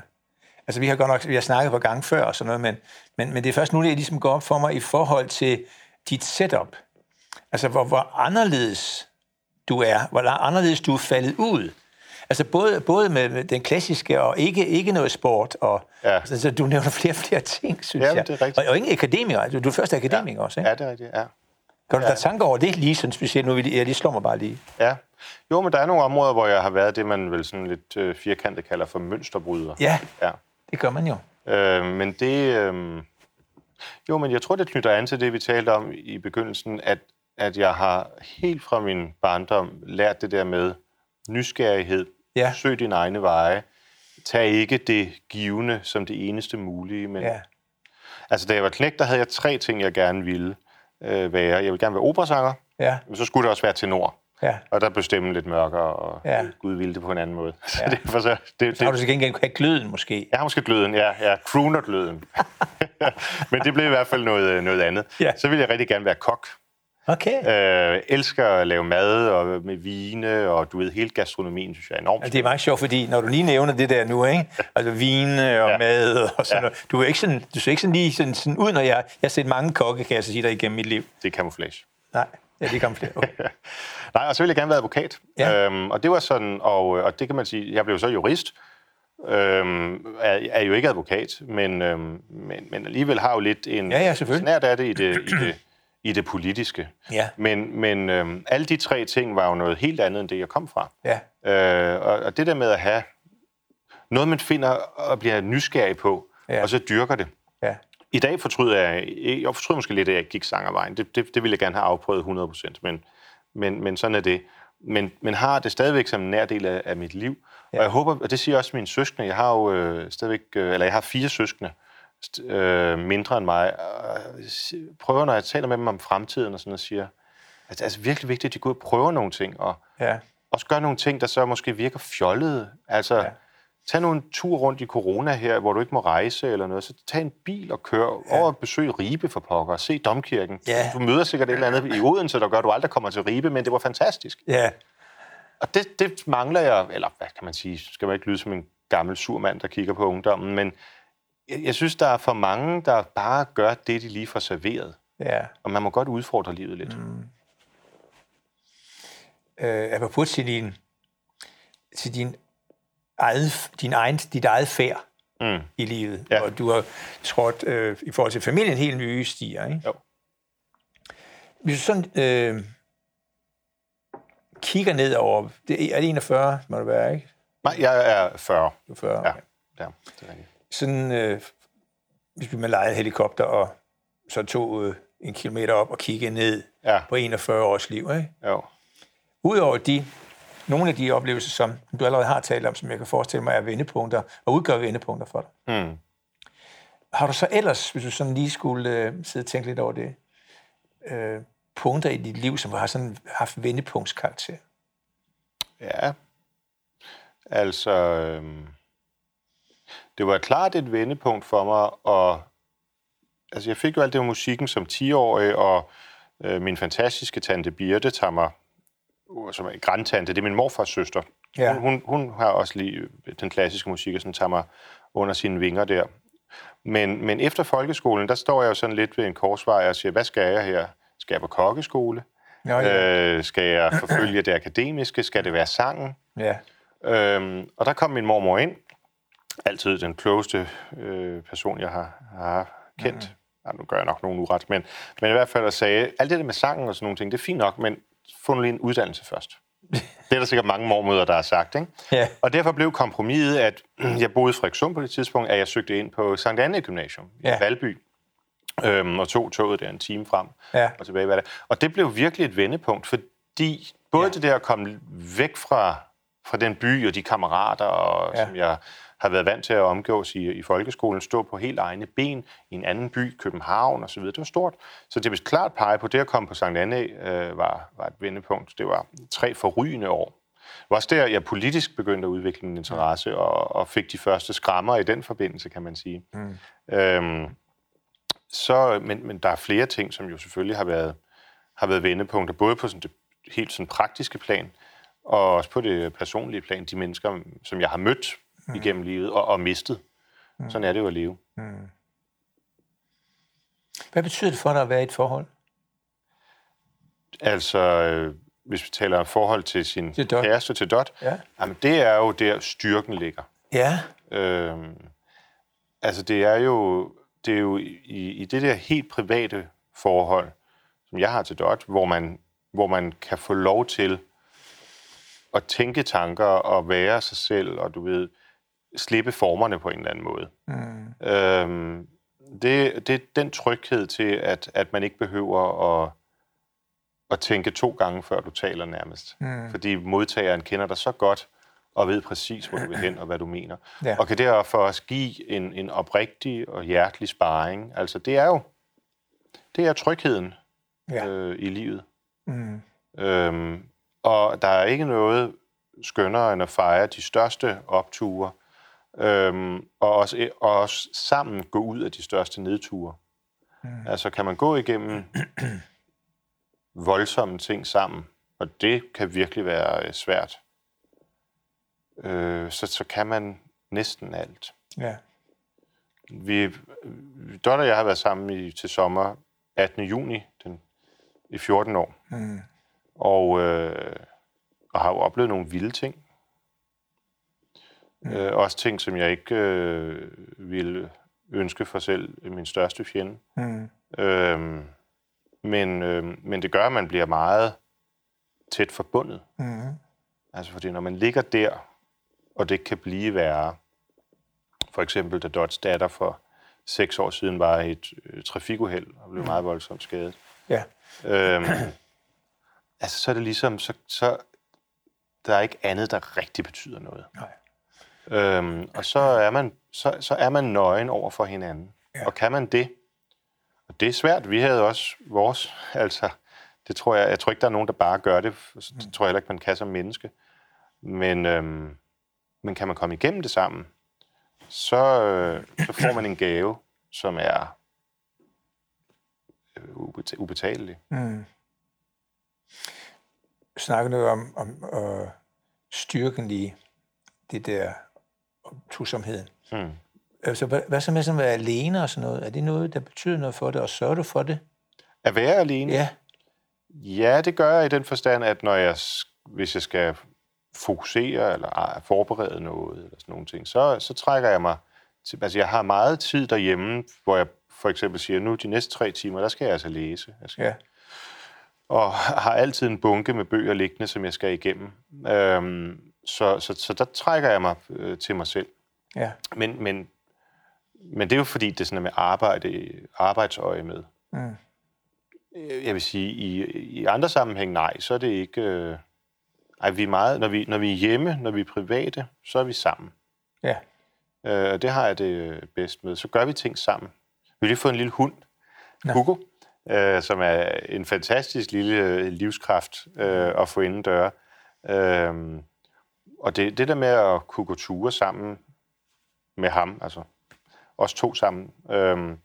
Altså, vi har godt nok vi har snakket på gang før og sådan noget, men, men, men det er først nu, det ligesom går op for mig i forhold til dit setup. Altså, hvor, hvor anderledes du er, hvor anderledes du er faldet ud. Altså både, både med den klassiske og ikke, ikke noget sport. Og, ja. altså, du nævner flere og flere ting, synes ja, jeg. Det er rigtigt. Og, og ingen akademiker. Altså, du er første akademiker ja. også, ikke? Ja, det er rigtigt, ja. Kan du ja. da tanke over det lige sådan specielt? Nu jeg lige slår mig bare lige. Ja. Jo, men der er nogle områder, hvor jeg har været det, man vel sådan lidt øh, firkantet kalder for mønsterbryder. Ja, ja, det gør man jo. Øh, men det... Øh, jo, men jeg tror, det knytter an til det, vi talte om i begyndelsen, at at jeg har helt fra min barndom lært det der med nysgerrighed, ja. søg dine egne veje, tag ikke det givende som det eneste mulige. Men, ja. Altså, da jeg var knægt, der havde jeg tre ting, jeg gerne ville øh, være. Jeg ville gerne være operasanger, ja. men så skulle det også være tenor. Ja. Og der bestemme lidt mørkere, og ja. Gud ville det på en anden måde. Ja. Så derfor så, det, så har du til gengæld have gløden, måske? Jeg har måske gløden, ja. ja crooner-gløden. men det blev i hvert fald noget, noget andet. Ja. Så ville jeg rigtig gerne være kok. Okay. Øh, elsker at lave mad og med vine, og du ved, hele gastronomien, synes jeg er enormt. Ja, det er meget sjovt, fordi når du lige nævner det der nu, ikke? altså vine og ja. mad og sådan ja. noget, du er ikke sådan, du ser ikke sådan lige sådan, sådan ud, når jeg, jeg har set mange kokke, kan jeg så sige dig, igennem mit liv. Det er camouflage. Nej, ja, det er camouflage. Okay. Nej, og så ville jeg gerne være advokat. Ja. Øhm, og det var sådan, og, og det kan man sige, jeg blev så jurist, øhm, er, er jo ikke advokat, men, øhm, men, men alligevel har jo lidt en ja, ja, snært af det i det, i det i det politiske. Ja. Men, men øhm, alle de tre ting var jo noget helt andet, end det, jeg kom fra. Ja. Øh, og, og det der med at have noget, man finder og bliver nysgerrig på, ja. og så dyrker det. Ja. I dag fortryder jeg, jeg fortryder måske lidt, at jeg gik sangervejen. Det, det, det ville jeg gerne have afprøvet 100%, men, men, men sådan er det. Men, men har det stadigvæk som en nær del af, af mit liv. Ja. Og jeg håber, og det siger også mine søskende, jeg har jo øh, stadigvæk, øh, eller jeg har fire søskende, øh, mindre end mig, øh, prøver, når jeg taler med dem om fremtiden og sådan noget, siger, at det er altså virkelig vigtigt, at de går ud og prøver nogle ting, og ja. også gør nogle ting, der så måske virker fjollede. Altså, ja. tag nogle tur rundt i corona her, hvor du ikke må rejse eller noget, så tag en bil og kør ja. over og besøg Ribe for pokker, og se Domkirken. Ja. Du møder sikkert et eller andet i Odense, der gør, at du aldrig kommer til Ribe, men det var fantastisk. Ja. Og det, det mangler jeg, eller hvad kan man sige, skal man ikke lyde som en gammel surmand, der kigger på ungdommen, men jeg, jeg synes, der er for mange, der bare gør det, de lige får serveret. Ja. Og man må godt udfordre livet lidt. Mm. Øh, apropos til din, til din eget, din egen, dit eget færd Mm. i livet, Ja. og du har trådt øh, i forhold til familien helt nye stier, ikke? Jo. Hvis du sådan øh, kigger ned over, det er, det 41, må det være, ikke? Nej, jeg er 40. Du er 40, Ja, okay. ja det er rigtigt. Sådan, øh, hvis man lejede helikopter og så tog øh, en kilometer op og kiggede ned Ja, på 41 års liv, ikke? jo. Udover de, nogle af de oplevelser, som du allerede har talt om, som jeg kan forestille mig er vendepunkter, og udgør vendepunkter for dig. Mm. Har du så ellers, hvis du sådan lige skulle øh, sidde og tænke lidt over det, øh, punkter i dit liv, som har sådan haft vendepunktskarakter? Ja. Altså, øhm, det var klart et vendepunkt for mig, og altså, jeg fik jo alt det med musikken som 10-årig, og øh, min fantastiske tante Birte tager mig, uh, som er grandtante, det er min morfars søster. Ja. Hun, hun, hun har også lige den klassiske musik, og sådan tager mig under sine vinger der. Men, men efter folkeskolen, der står jeg jo sådan lidt ved en korsvej og siger, hvad skal jeg her? Skal jeg på kokkeskole? Nå, ja. Øh, skal jeg forfølge det akademiske? Skal det være sangen? ja. Øhm, og der kom min mormor ind. Altid den klogeste øh, person, jeg har, har kendt. Mm. Ja, nu gør jeg nok nogen uret, men, men i hvert fald at sagde, alt det der med sangen og sådan nogle ting, det er fint nok, men få nu lige en uddannelse først. det er der sikkert mange mormøder, der har sagt, ikke? Ja. Og derfor blev kompromiset, at jeg boede i Frederikssund på det tidspunkt, at jeg søgte ind på Sankt Anne Gymnasium i Ja. Valby. Øhm, og tog toget der en time frem Ja. og tilbage. Hvad det. Og det blev virkelig et vendepunkt, fordi både Ja. det der at komme væk fra, fra den by og de kammerater, og, ja. som jeg har været vant til at omgås i, i folkeskolen, stå på helt egne ben i en anden by, København osv., det var stort. Så det vil klart pege på, det at komme på Sankt Anne øh, var, var et vendepunkt. Det var tre forrygende år. Det var også der, jeg politisk begyndte at udvikle min interesse, og, og fik de første skrammer i den forbindelse, kan man sige. Mm. Øhm, så, men, men der er flere ting, som jo selvfølgelig har været, har været vendepunkter, både på sådan det helt sådan praktiske plan, og også på det personlige plan, de mennesker, som jeg har mødt mm. igennem livet og, og mistet. Mm. Sådan er det jo at leve. Hvad betyder det for dig at være i et forhold? Altså, øh, hvis vi taler om forhold til sin Til Dot. kæreste, til Dot, Ja. jamen, det er jo der styrken ligger. Ja. Øhm, altså, det er jo, det er jo i, i det der helt private forhold, som jeg har til Dot, hvor man, hvor man kan få lov til at tænke tanker og være sig selv, og du ved, slippe formerne på en eller anden måde. Mm. Øhm, det, det er den tryghed til, at, at man ikke behøver at, at tænke to gange, før du taler nærmest. Mm. Fordi modtageren kender dig så godt, og ved præcis, hvor du vil hen, og hvad du mener. Ja. Og kan derfor også give en, en oprigtig og hjertelig sparring. Altså, det er jo det er trygheden Ja. øh, i livet. Mm. Øhm, og der er ikke noget skønnere end at fejre de største opture, øhm, og, også, og også sammen gå ud af de største nedture. Mm. Altså kan man gå igennem voldsomme ting sammen, og det kan virkelig være øh, svært, øh, så, så kan man næsten alt. Ja. Vi, Dot og jeg har været sammen i, til sommer 18. juni den, i 14 år. Mm. Og, øh, og har jo oplevet nogle vilde ting. Mm. Øh, også ting, som jeg ikke øh, ville ønske for selv min største fjende. Mm. Øhm, men, øh, men det gør, at man bliver meget tæt forbundet. Mm. Altså fordi når man ligger der, og det kan blive værre, for eksempel da Dots datter for seks år siden var i et øh, trafikuheld og blev meget voldsomt skadet. Ja. Øhm, altså så er det ligesom, så, så der er ikke andet, der rigtig betyder noget. Nej. Øhm, og så er man, så, så er man nøgen over for hinanden. Ja. Og kan man det, og det er svært, vi havde også vores, altså, det tror jeg, jeg tror ikke, der er nogen, der bare gør det, det tror jeg heller ikke, man kan som menneske. Men, øhm, men kan man komme igennem det sammen, så, øh, så får man en gave, som er øh, ubeta- ubetalelig. snakker noget om, om øh, styrken i det der tusomheden. Mm. altså, hvad, hvad så med sådan at være alene og sådan noget? Er det noget, der betyder noget for det, og sørger du for det? At være alene? Ja. Ja, det gør jeg i den forstand, at når jeg, hvis jeg skal fokusere eller ej, forberede noget, eller sådan nogle ting, så, så trækker jeg mig til, altså jeg har meget tid derhjemme, hvor jeg for eksempel siger, nu de næste tre timer, der skal jeg altså læse. Jeg skal, Ja. og har altid en bunke med bøger liggende, som jeg skal igennem. Øhm, så, så, så der trækker jeg mig øh, til mig selv. Ja. Men, men, men det er jo fordi, det er sådan med arbejde, arbejdsøje med. Mm. Øh, Jeg vil sige, i, i andre sammenhæng, nej, så er det ikke... Øh, ej, vi er meget, når, vi, når vi er hjemme, når vi er private, så er vi sammen. Ja. Øh, og det har jeg det øh, bedst med. Så gør vi ting sammen. Vi har lige fået en lille hund. Hugo, øh, som er en fantastisk lille øh, livskraft øh, at få inden døre. Øh, og det, det der med at kunne gå ture sammen med ham, altså os to sammen, øh,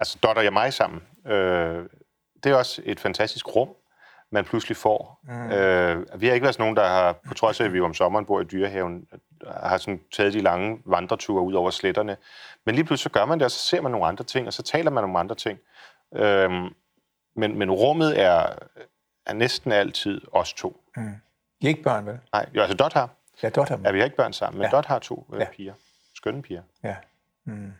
altså Dot og jeg mig sammen, øh, det er også et fantastisk rum, man pludselig får. Mm. Øh, vi har ikke været sådan nogen, der har, på trods af, at vi om sommeren bor i dyrehaven, har sådan taget de lange vandreture ud over sletterne. Men lige pludselig så gør man det, og så ser man nogle andre ting, og så taler man om andre ting. Øhm, men, men rummet er, er næsten altid os to. I er ikke børn, vel? Nej, jo, altså Dot har. Ja, Dot Ja, vi har ikke børn sammen, men Ja. Dot har to øh, Ja. piger. Skønne piger. Ja. Mm.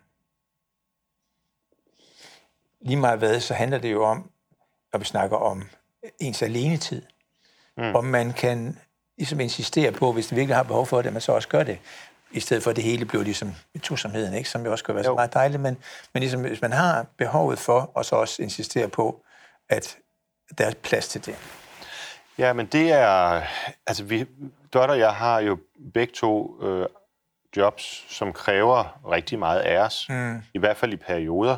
Lige meget hvad, så handler det jo om, når vi snakker om ens alenetid, mm. om man kan ligesom insistere på, hvis det virkelig har behov for det, at man så også gør det, i stedet for at det hele bliver ligesom tosomheden, ikke? som jo også kan være så Jo. meget dejligt, men, men ligesom, hvis man har behovet for, og så også insistere på, at der er plads til det. Ja, men det er... Altså, vi, Dot og jeg har jo begge to øh, jobs, som kræver rigtig meget af os. Mm. I hvert fald i perioder.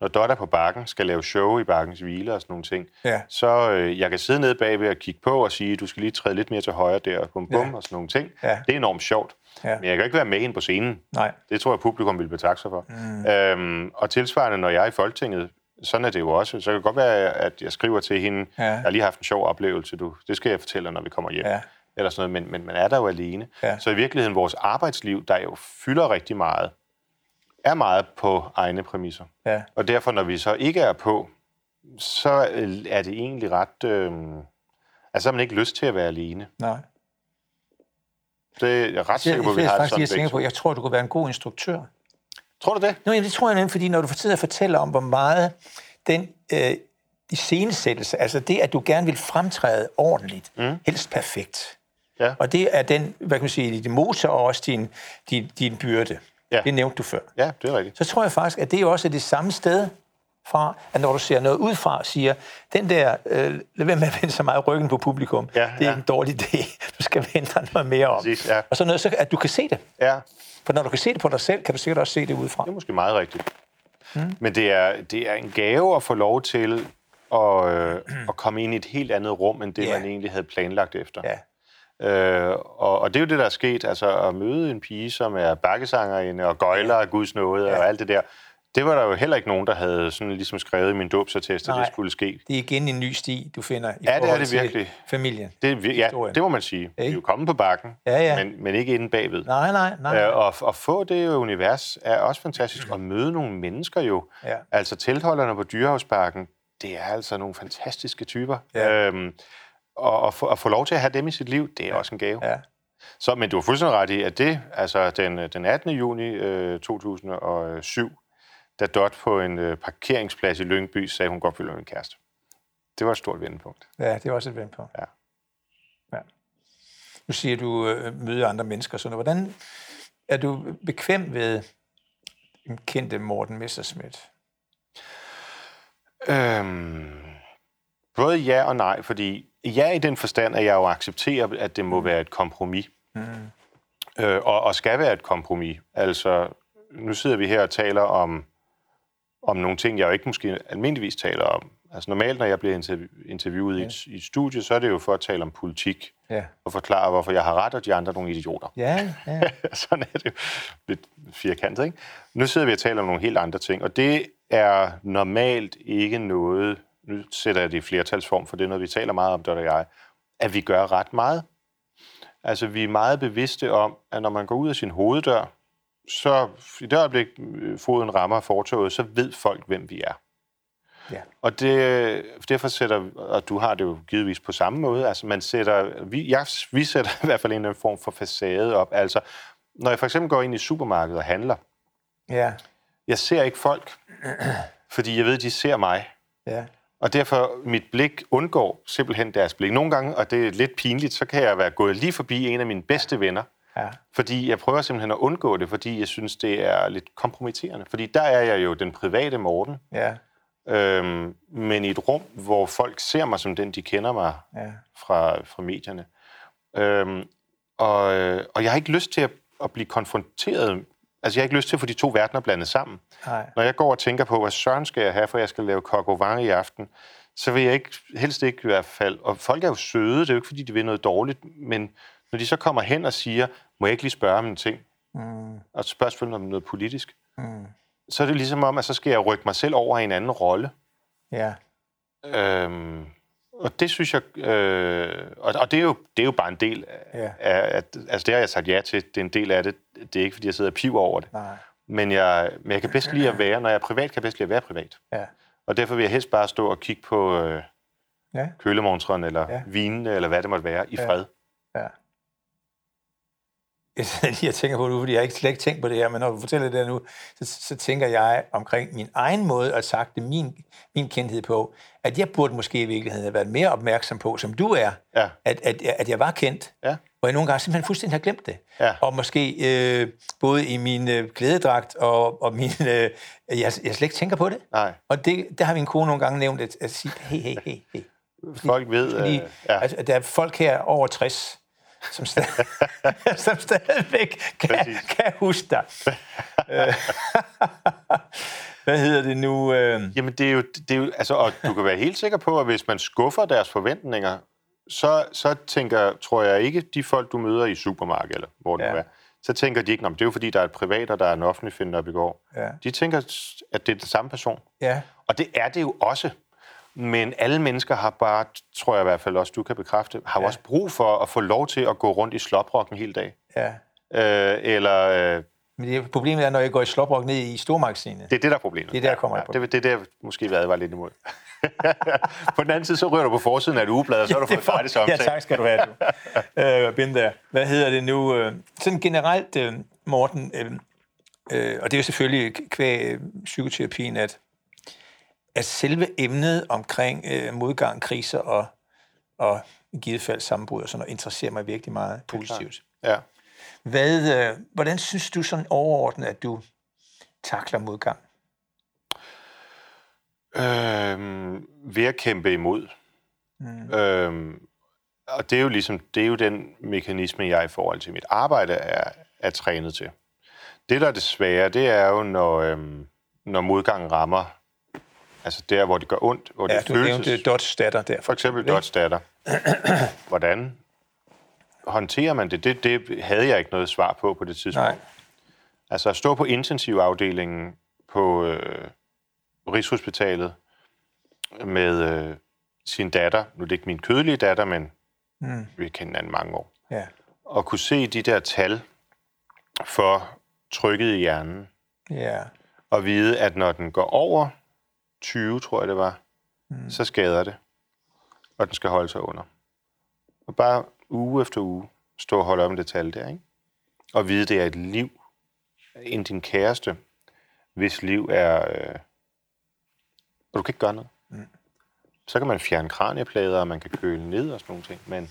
Når Dot er på bakken, skal lave show i bakkens hvile og sådan nogle ting, Ja. så øh, jeg kan sidde nede bagved og kigge på og sige, du skal lige træde lidt mere til højre der, og bum bum, Ja. og sådan nogle ting. Ja. Det er enormt sjovt. Ja. Men jeg kan ikke være med ind på scenen. Nej. Det tror jeg, publikum vil betakke sig for. Mm. Øhm, og tilsvarende, når jeg er i Folketinget, sådan er det jo også. Så kan det godt være, at jeg skriver til hende, Ja. jeg har lige haft en sjov oplevelse, du. det skal jeg fortælle når vi kommer hjem. Ja. Eller sådan noget, men, men man er der jo alene. Ja. Så i virkeligheden, vores arbejdsliv, der jo fylder rigtig meget, er meget på egne præmisser. Ja. Og derfor, når vi så ikke er på, så øh, er det egentlig ret... Øh, altså, så har man ikke lyst til at være alene. Nej. Det er jeg ret sikker på, at vi har faktisk, sådan jeg tænker på, jeg tror, du kunne være en god instruktør. Tror du det? Nå, jamen, det tror jeg nemlig, fordi når du fortæller fortæller om, hvor meget den øh, iscenesættelse, altså det, at du gerne vil fremtræde ordentligt, mm. helst perfekt. Ja. Og det er den, hvad kan man sige, din motor og også din, din, din byrde. Ja. Det nævnte du før. Ja, det er rigtigt. Så tror jeg faktisk, at det også er det samme sted fra, at når du ser noget ud fra, siger, den der, øh, lad være med at vende så meget ryggen på publikum, Ja, det er ja. en dårlig idé. Du skal vende dig noget mere om. Præcis, ja. Og så noget, så, at du kan se det. Ja, For når du kan se det på dig selv, kan du sikkert også se det udefra. Det er måske meget rigtigt. Mm. Men det er, det er en gave at få lov til at, øh, at komme ind i et helt andet rum, end det, yeah. man egentlig havde planlagt efter. Ja. Øh, og, og det er jo det, der er sket. Altså at møde en pige, som er bakkesangerinde og gøjler af Guds nåde ja. og alt det der. Det var der jo heller ikke nogen, der havde sådan ligesom skrevet i min dåbsattest, at det skulle ske. Det er igen en ny sti, du finder i det er forhold det til virkelig. familien. Det, er ja, Historien. det må man sige. Vi er jo kommet på bakken, Ja, ja. Men, men ikke inde bagved. Nej, nej, nej. Øh, og at få det univers er også fantastisk. At møde nogle mennesker jo. Ja. Altså teltholderne på Dyrehavsparken, det er altså nogle fantastiske typer. Ja. Øhm, og at få, at få lov til at have dem i sit liv, det er ja. også en gave. Ja. Så, men du har fuldstændig ret i, at det, altså den, den 18. juni øh, 2007, da Dot på en øh, parkeringsplads i Lyngby sagde, hun godt ville være min kæreste. Det var et stort vendepunkt. ja, det er også et vendepunkt. Ja. ja. Nu siger du, øh, møde andre mennesker. og Sådan noget. Hvordan er du bekvem ved den kendte Morten Messerschmidt? Øhm, både ja og nej, fordi ja i den forstand, at jeg jo accepterer, at det må være et kompromis. Mm. Øh, og, og skal være et kompromis. Altså, nu sidder vi her og taler om, om nogle ting, jeg jo ikke måske almindeligvis taler om. Altså normalt, når jeg bliver interv- interviewet ja. i, et, i et studie, så er det jo for at tale om politik, Ja. og forklare, hvorfor jeg har ret, og de andre er nogle idioter. Ja, ja. Sådan er det jo lidt firkantet, ikke? Nu sidder vi og taler om nogle helt andre ting, og det er normalt ikke noget, nu sætter jeg det i flertalsform, for det er noget, vi taler meget om, der og jeg, at vi gør ret meget. Altså, vi er meget bevidste om, at når man går ud af sin hoveddør, så i det øjeblik, øh, foden rammer fortoget, så ved folk, hvem vi er. Ja. Og det, derfor sætter, og du har det jo givetvis på samme måde, altså man sætter, vi, jeg, vi sætter i hvert fald en eller anden form for facade op. Altså, når jeg for eksempel går ind i supermarkedet og handler, Ja. jeg ser ikke folk, fordi jeg ved, de ser mig. Ja. Og derfor, mit blik undgår simpelthen deres blik. Nogle gange, og det er lidt pinligt, så kan jeg være gået lige forbi en af mine bedste venner, Ja. fordi jeg prøver simpelthen at undgå det, fordi jeg synes, det er lidt kompromitterende. Fordi der er jeg jo den private Morten, Ja. øhm, men i et rum, hvor folk ser mig som den, de kender mig Ja. fra, fra medierne. Øhm, og, øh, og jeg har ikke lyst til at, at blive konfronteret. Altså, jeg har ikke lyst til at få de to verdener blandet sammen. Nej. Når jeg går og tænker på, hvad søren skal jeg have, for jeg skal lave coq i aften, så vil jeg ikke, helst ikke i hvert fald. Og folk er jo søde, det er jo ikke, fordi de vil noget dårligt, men når de så kommer hen og siger, må jeg ikke lige spørge om en ting, Mm. og selvfølgelig om noget politisk, Mm. så er det ligesom om, at så skal jeg rykke mig selv over i en anden rolle. Ja. Øhm, og det synes jeg, øh, og, og det, er jo, det er jo bare en del af, Ja. af, at, altså det har jeg sagt ja til, det er en del af det, det er ikke, fordi jeg sidder og piver over det, Nej. men jeg, men jeg kan bedst lide at være, når jeg er privat, kan jeg bedst lide at være privat. Ja. Og derfor vil jeg helst bare stå og kigge på øh, Ja. kølemonstren, eller Ja. vinene, eller hvad det måtte være, i fred. Jeg sidder lige og tænker på det nu, fordi jeg ikke slet ikke tænkt på det her, men når du fortæller det nu, så, så tænker jeg omkring min egen måde at sagt det, min, min kendthed på, at jeg burde måske i virkeligheden have været mere opmærksom på, som du er, Ja. at, at, at jeg var kendt, Ja. hvor jeg nogle gange simpelthen fuldstændig har glemt det. Ja. Og måske øh, både i min øh, glædedragt og, og min... Øh, jeg, jeg slet ikke tænker på det. Nej, Og det, der har min kone nogle gange nævnt at, at sige, hey, hey, hey, hey. folk ved, Fordi, øh, ja, altså, der er folk her over 60, som, stadig, som stadigvæk kan, Præcis. kan huske dig. Hvad hedder det nu? Øh, Jamen, det er, jo, det er jo, altså, og du kan være helt sikker på, at hvis man skuffer deres forventninger, så, så tænker, tror jeg ikke, de folk, du møder i supermarkedet, eller hvor det Ja. ja. er, så tænker de ikke, "Nå, men det er jo fordi, der er et privat, og der er en offentlig finder op i går. Ja. De tænker, at det er den samme person. ja, Og det er det jo også. Men alle mennesker har bare, tror jeg i hvert fald også, du kan bekræfte, har ja. Ja. også brug for at få lov til at gå rundt i sloprock en hel dag. ja. Øh, eller øh, Men det, problemet er, når jeg går i sloprok ned i stormagasinet. det er det, der er problemet. Det er der, jeg kommer ja, på. det, det er det, jeg måske vil advare lidt imod. på den anden side, så rører du på forsiden af et ugeblad, og så har du fået gratis Ja, omtale. tak skal du have. Du. øh, Binde der. Hvad hedder det nu? Øh, sådan generelt, øh, Morten, øh, øh, og det er jo selvfølgelig kvæg psykoterapien, at, at selve emnet omkring øh, modgang, kriser og, og i givet fald sammenbrud og sådan noget, interesserer mig virkelig meget positivt. Ja. Hvad, øh, hvordan synes du sådan overordnet, at du takler modgang? Øhm, ved at kæmpe imod. Mm. Øhm, og det er jo ligesom, det er jo den mekanisme, jeg i forhold til mit arbejde er, er trænet til. Det, der er det svære, det er jo, når, øhm, når modgangen rammer, altså der, hvor det gør ondt, hvor Ja, det du føles... nævnte Dots datter der. For eksempel Dots datter. Hvordan håndterer man det? det? Det havde jeg ikke noget svar på på det tidspunkt. Nej. Altså at stå på intensivafdelingen på øh, Rigshospitalet med øh, sin datter, nu er det ikke min kødelige datter, men mm. vi kendt hinanden mange år, Ja, og kunne se de der tal for trykket i hjernen, ja, og vide, at når den går over 20, tror jeg det var, mm. så skader det, og den skal holde sig under. Og bare uge efter uge stå og holde op med det tal der, ikke? Og vide, det er et liv, end din kæreste, hvis liv er... Øh, og du kan ikke gøre noget. Mm. Så kan man fjerne kranieplader, og man kan køle ned og sådan nogle ting, men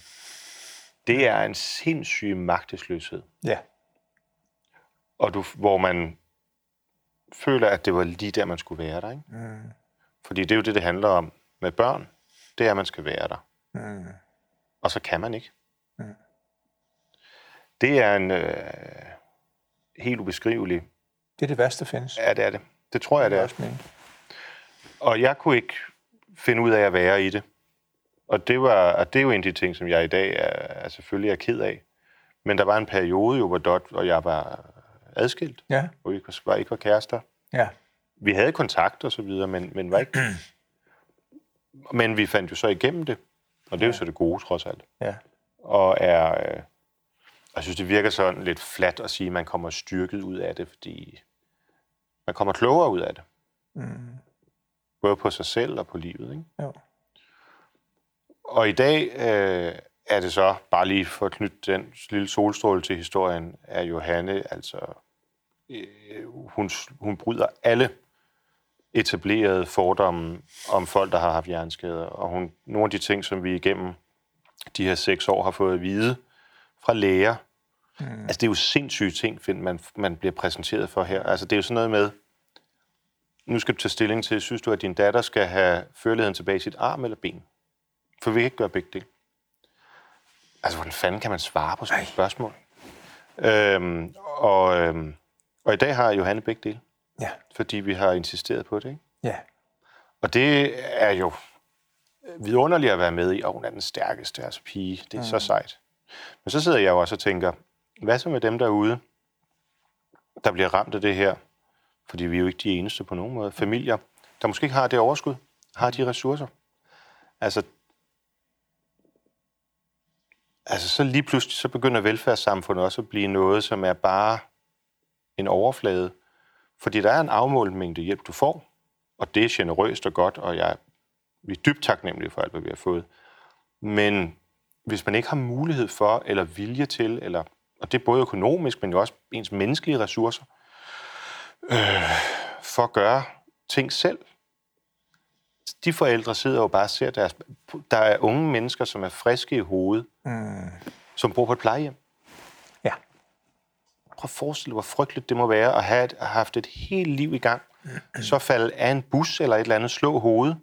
det er en sindssyg magtesløshed ja, og du, hvor man føler, at det var lige der, man skulle være der. Ikke? Mm. Fordi det er jo det, det handler om med børn. Det er, at man skal være der. Mm. Og så kan man ikke. Mm. Det er en øh, helt ubeskrivelig... det er det værste, der findes. Ja, det er det. Det tror jeg, det er. også mene. Og jeg kunne ikke finde ud af at være i det. Og det, var, og det er jo en af de ting, som jeg i dag er, er selvfølgelig er ked af. Men der var en periode jo, hvor Dot og jeg var adskilt, Ja, hvor vi ikke var, ikke var kærester. ja, vi havde kontakt og så videre, men, men var ikke... men vi fandt jo så igennem det, og det er jo så det gode, trods alt. ja. Og er... Øh, jeg synes, det virker sådan lidt fladt at sige, at man kommer styrket ud af det, fordi man kommer klogere ud af det. Mm. Både på sig selv og på livet. Ikke? Jo. Og i dag øh, er det så, bare lige for at knytte den lille solstråle til historien, er Johanne, altså, øh, hun, hun bryder alle etablerede fordomme om folk, der har haft hjerneskader. Og hun, nogle af de ting, som vi igennem de her seks år har fået at vide fra læger, mm. altså det er jo sindssyge ting, man, man bliver præsenteret for her. Altså det er jo sådan noget med, nu skal du tage stilling til, synes du, at din datter skal have førligheden tilbage i sit arm eller ben? For vi kan ikke gøre begge dele. Altså, hvordan fanden kan man svare på sådan et spørgsmål? Øhm, og, øhm, og i dag har Johanne begge dele. Ja. Fordi vi har insisteret på det, ikke? Ja. Og det er jo vidunderligt at være med i, og hun er den stærkeste, altså pige. Det er mm. så sejt. Men så sidder jeg jo også og tænker, hvad så med dem derude, der bliver ramt af det her? Fordi vi er jo ikke de eneste på nogen måde. Familier, der måske ikke har det overskud, har de ressourcer. Altså, altså så lige pludselig, så begynder velfærdssamfundet også at blive noget, som er bare en overflade. Fordi der er en afmålt mængde hjælp, du får, og det er generøst og godt, og jeg, vi er dybt taknemmelige for alt, hvad vi har fået. Men hvis man ikke har mulighed for, eller vilje til, eller, og det er både økonomisk, men jo også ens menneskelige ressourcer, øh, for at gøre ting selv. De forældre sidder jo bare og ser deres... Der er unge mennesker, som er friske i hovedet, mm. som bor på et plejehjem. Prøv at forestille hvor frygteligt det må være at have, et, have haft et helt liv i gang, så falde af en bus eller et eller andet, slå hovedet,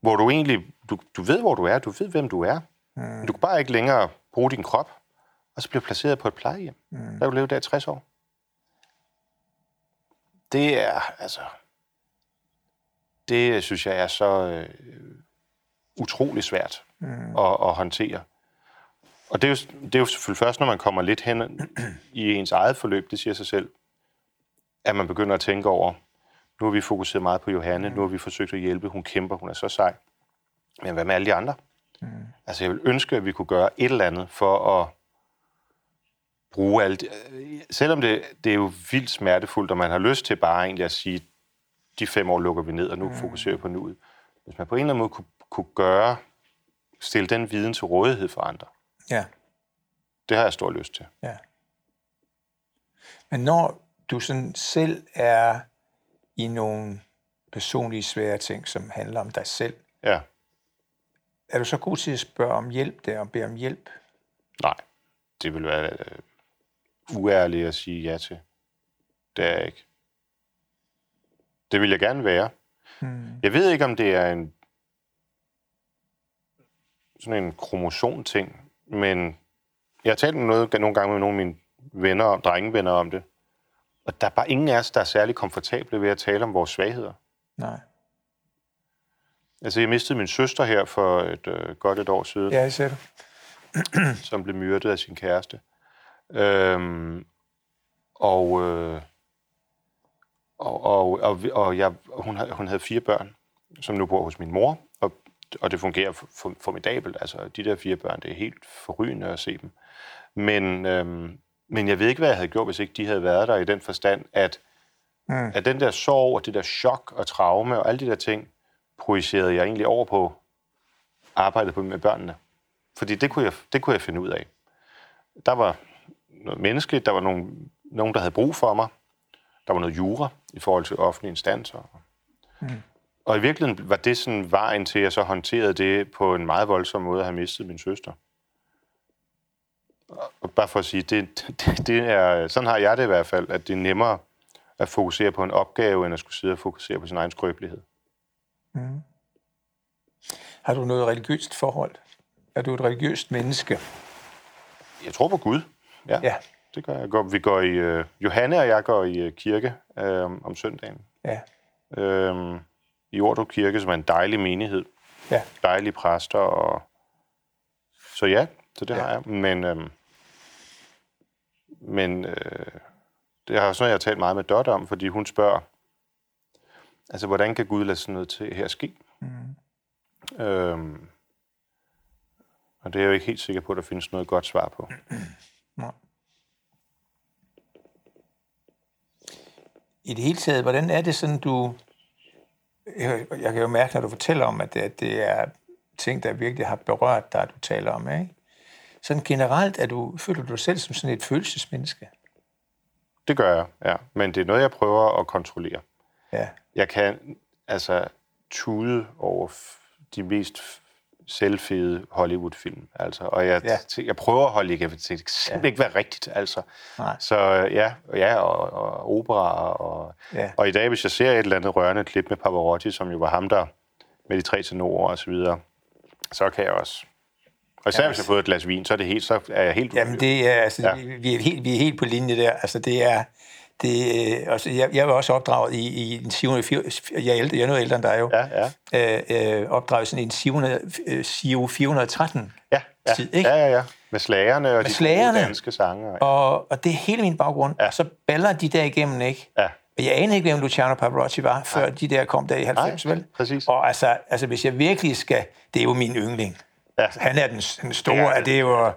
hvor du egentlig... Du, du ved, hvor du er, du ved, hvem du er. Mm. Du kan bare ikke længere bruge din krop, og så bliver placeret på et plejehjem. Mm. Der kan du leve der i 60 år det er, altså, det synes jeg er så øh, utrolig svært mm. at, at håndtere. Og det er, jo, det er jo selvfølgelig først, når man kommer lidt hen i ens eget forløb, det siger sig selv, at man begynder at tænke over, nu har vi fokuseret meget på Johanne, mm. nu har vi forsøgt at hjælpe, hun kæmper, hun er så sej. Men hvad med alle de andre? Mm. Altså jeg vil ønske, at vi kunne gøre et eller andet for at bruge alt. Selvom det, det er jo vildt smertefuldt, og man har lyst til bare egentlig at sige, de fem år lukker vi ned, og nu mm. fokuserer vi på nuet. Hvis man på en eller anden måde kunne, kunne gøre, stille den viden til rådighed for andre. Ja. Det har jeg stor lyst til. Ja. Men når du sådan selv er i nogle personlige svære ting, som handler om dig selv, ja. er du så god til at spørge om hjælp der, og bede om hjælp? Nej, det vil være uærlig at sige ja til. Det er jeg ikke. Det vil jeg gerne være. Hmm. Jeg ved ikke, om det er en sådan en kromosom-ting, men jeg har talt noget, nogle gange med nogle af mine venner, om, drengevenner om det, og der er bare ingen af os, der er særlig komfortable ved at tale om vores svagheder. Nej. Altså, jeg mistede min søster her for et øh, godt et år siden. Ja, jeg ser det. som blev myrdet af sin kæreste. Øhm, og, øh, og, og, og, og jeg, hun, hun havde fire børn, som nu bor hos min mor, og, det fungerer formidabelt. Altså, de der fire børn, det er helt forrygende at se dem. Men, øhm, men jeg ved ikke, hvad jeg havde gjort, hvis ikke de havde været der i den forstand, at, mm. at den der sorg og det der chok og traume og alle de der ting, projicerede jeg egentlig over på arbejdet på med børnene. Fordi det kunne jeg, det kunne jeg finde ud af. Der var noget menneskeligt, der var nogen, nogen, der havde brug for mig. Der var noget jura i forhold til offentlige instanser. Mm. Og i virkeligheden var det sådan vejen til, at jeg så håndterede det på en meget voldsom måde at have mistet min søster. Og bare for at sige, det, det, det er, sådan har jeg det i hvert fald, at det er nemmere at fokusere på en opgave, end at skulle sidde og fokusere på sin egen skrøbelighed. Mm. Har du noget religiøst forhold? Er du et religiøst menneske? Jeg tror på Gud. Ja, ja. det gør jeg. Vi går i, uh, Johanne og jeg går i uh, kirke uh, om søndagen. Ja. Uh, I Ordrup Kirke, som er en dejlig menighed. Ja. Dejlige præster. Og... Så ja, så det ja. har jeg. Men, uh, men uh, det har også noget, jeg har talt meget med Dot om, fordi hun spørger, altså, hvordan kan Gud lade sådan noget til her ske? Mm. Uh, og det er jeg jo ikke helt sikker på, at der findes noget godt svar på. Nej. I det hele taget, hvordan er det sådan, du... Jeg, jeg kan jo mærke, når du fortæller om, at det, at det er ting, der virkelig har berørt dig, du taler om, ikke? Sådan generelt, er du, føler du dig selv som sådan et følelsesmenneske? Det gør jeg, ja. Men det er noget, jeg prøver at kontrollere. Ja. Jeg kan altså tude over de mest selvfede Hollywood-film. Altså, og jeg, Ja. ja. jeg prøver at holde igen, for det kan simpelthen ja. ikke være rigtigt. Altså. Nej. Så ja, ja og, og opera. Og, Ja. og i dag, hvis jeg ser et eller andet rørende klip med Pavarotti, som jo var ham, der med de tre tenorer og så videre, så kan jeg også. Og især hvis jeg har fået et glas vin, så er, det helt, så er jeg helt... Jamen, det er, altså, ja. Vi, er helt, vi er helt på linje der. Altså, det er... Det, øh, altså, jeg, jeg var også opdraget i, i en 7. Jeg er, ældre, jeg er noget ældre end dig jo. Ja, ja. Øh, øh, opdraget sådan en 7. Øh, SIO 413 Ja, ja, tid, ikke? ja, ja, ja. Med slagerne og de slagerne. danske sange. Og, Og, og det er hele min baggrund. Ja. Og så baller de der igennem, ikke? ja, Og jeg anede ikke, hvem Luciano Pavarotti var, før Nej. de der kom der i 90, Nej, vel? præcis. Og altså, altså, hvis jeg virkelig skal... Det er jo min yndling. Ja. Altså, han er den, den store, Ja, det er jo...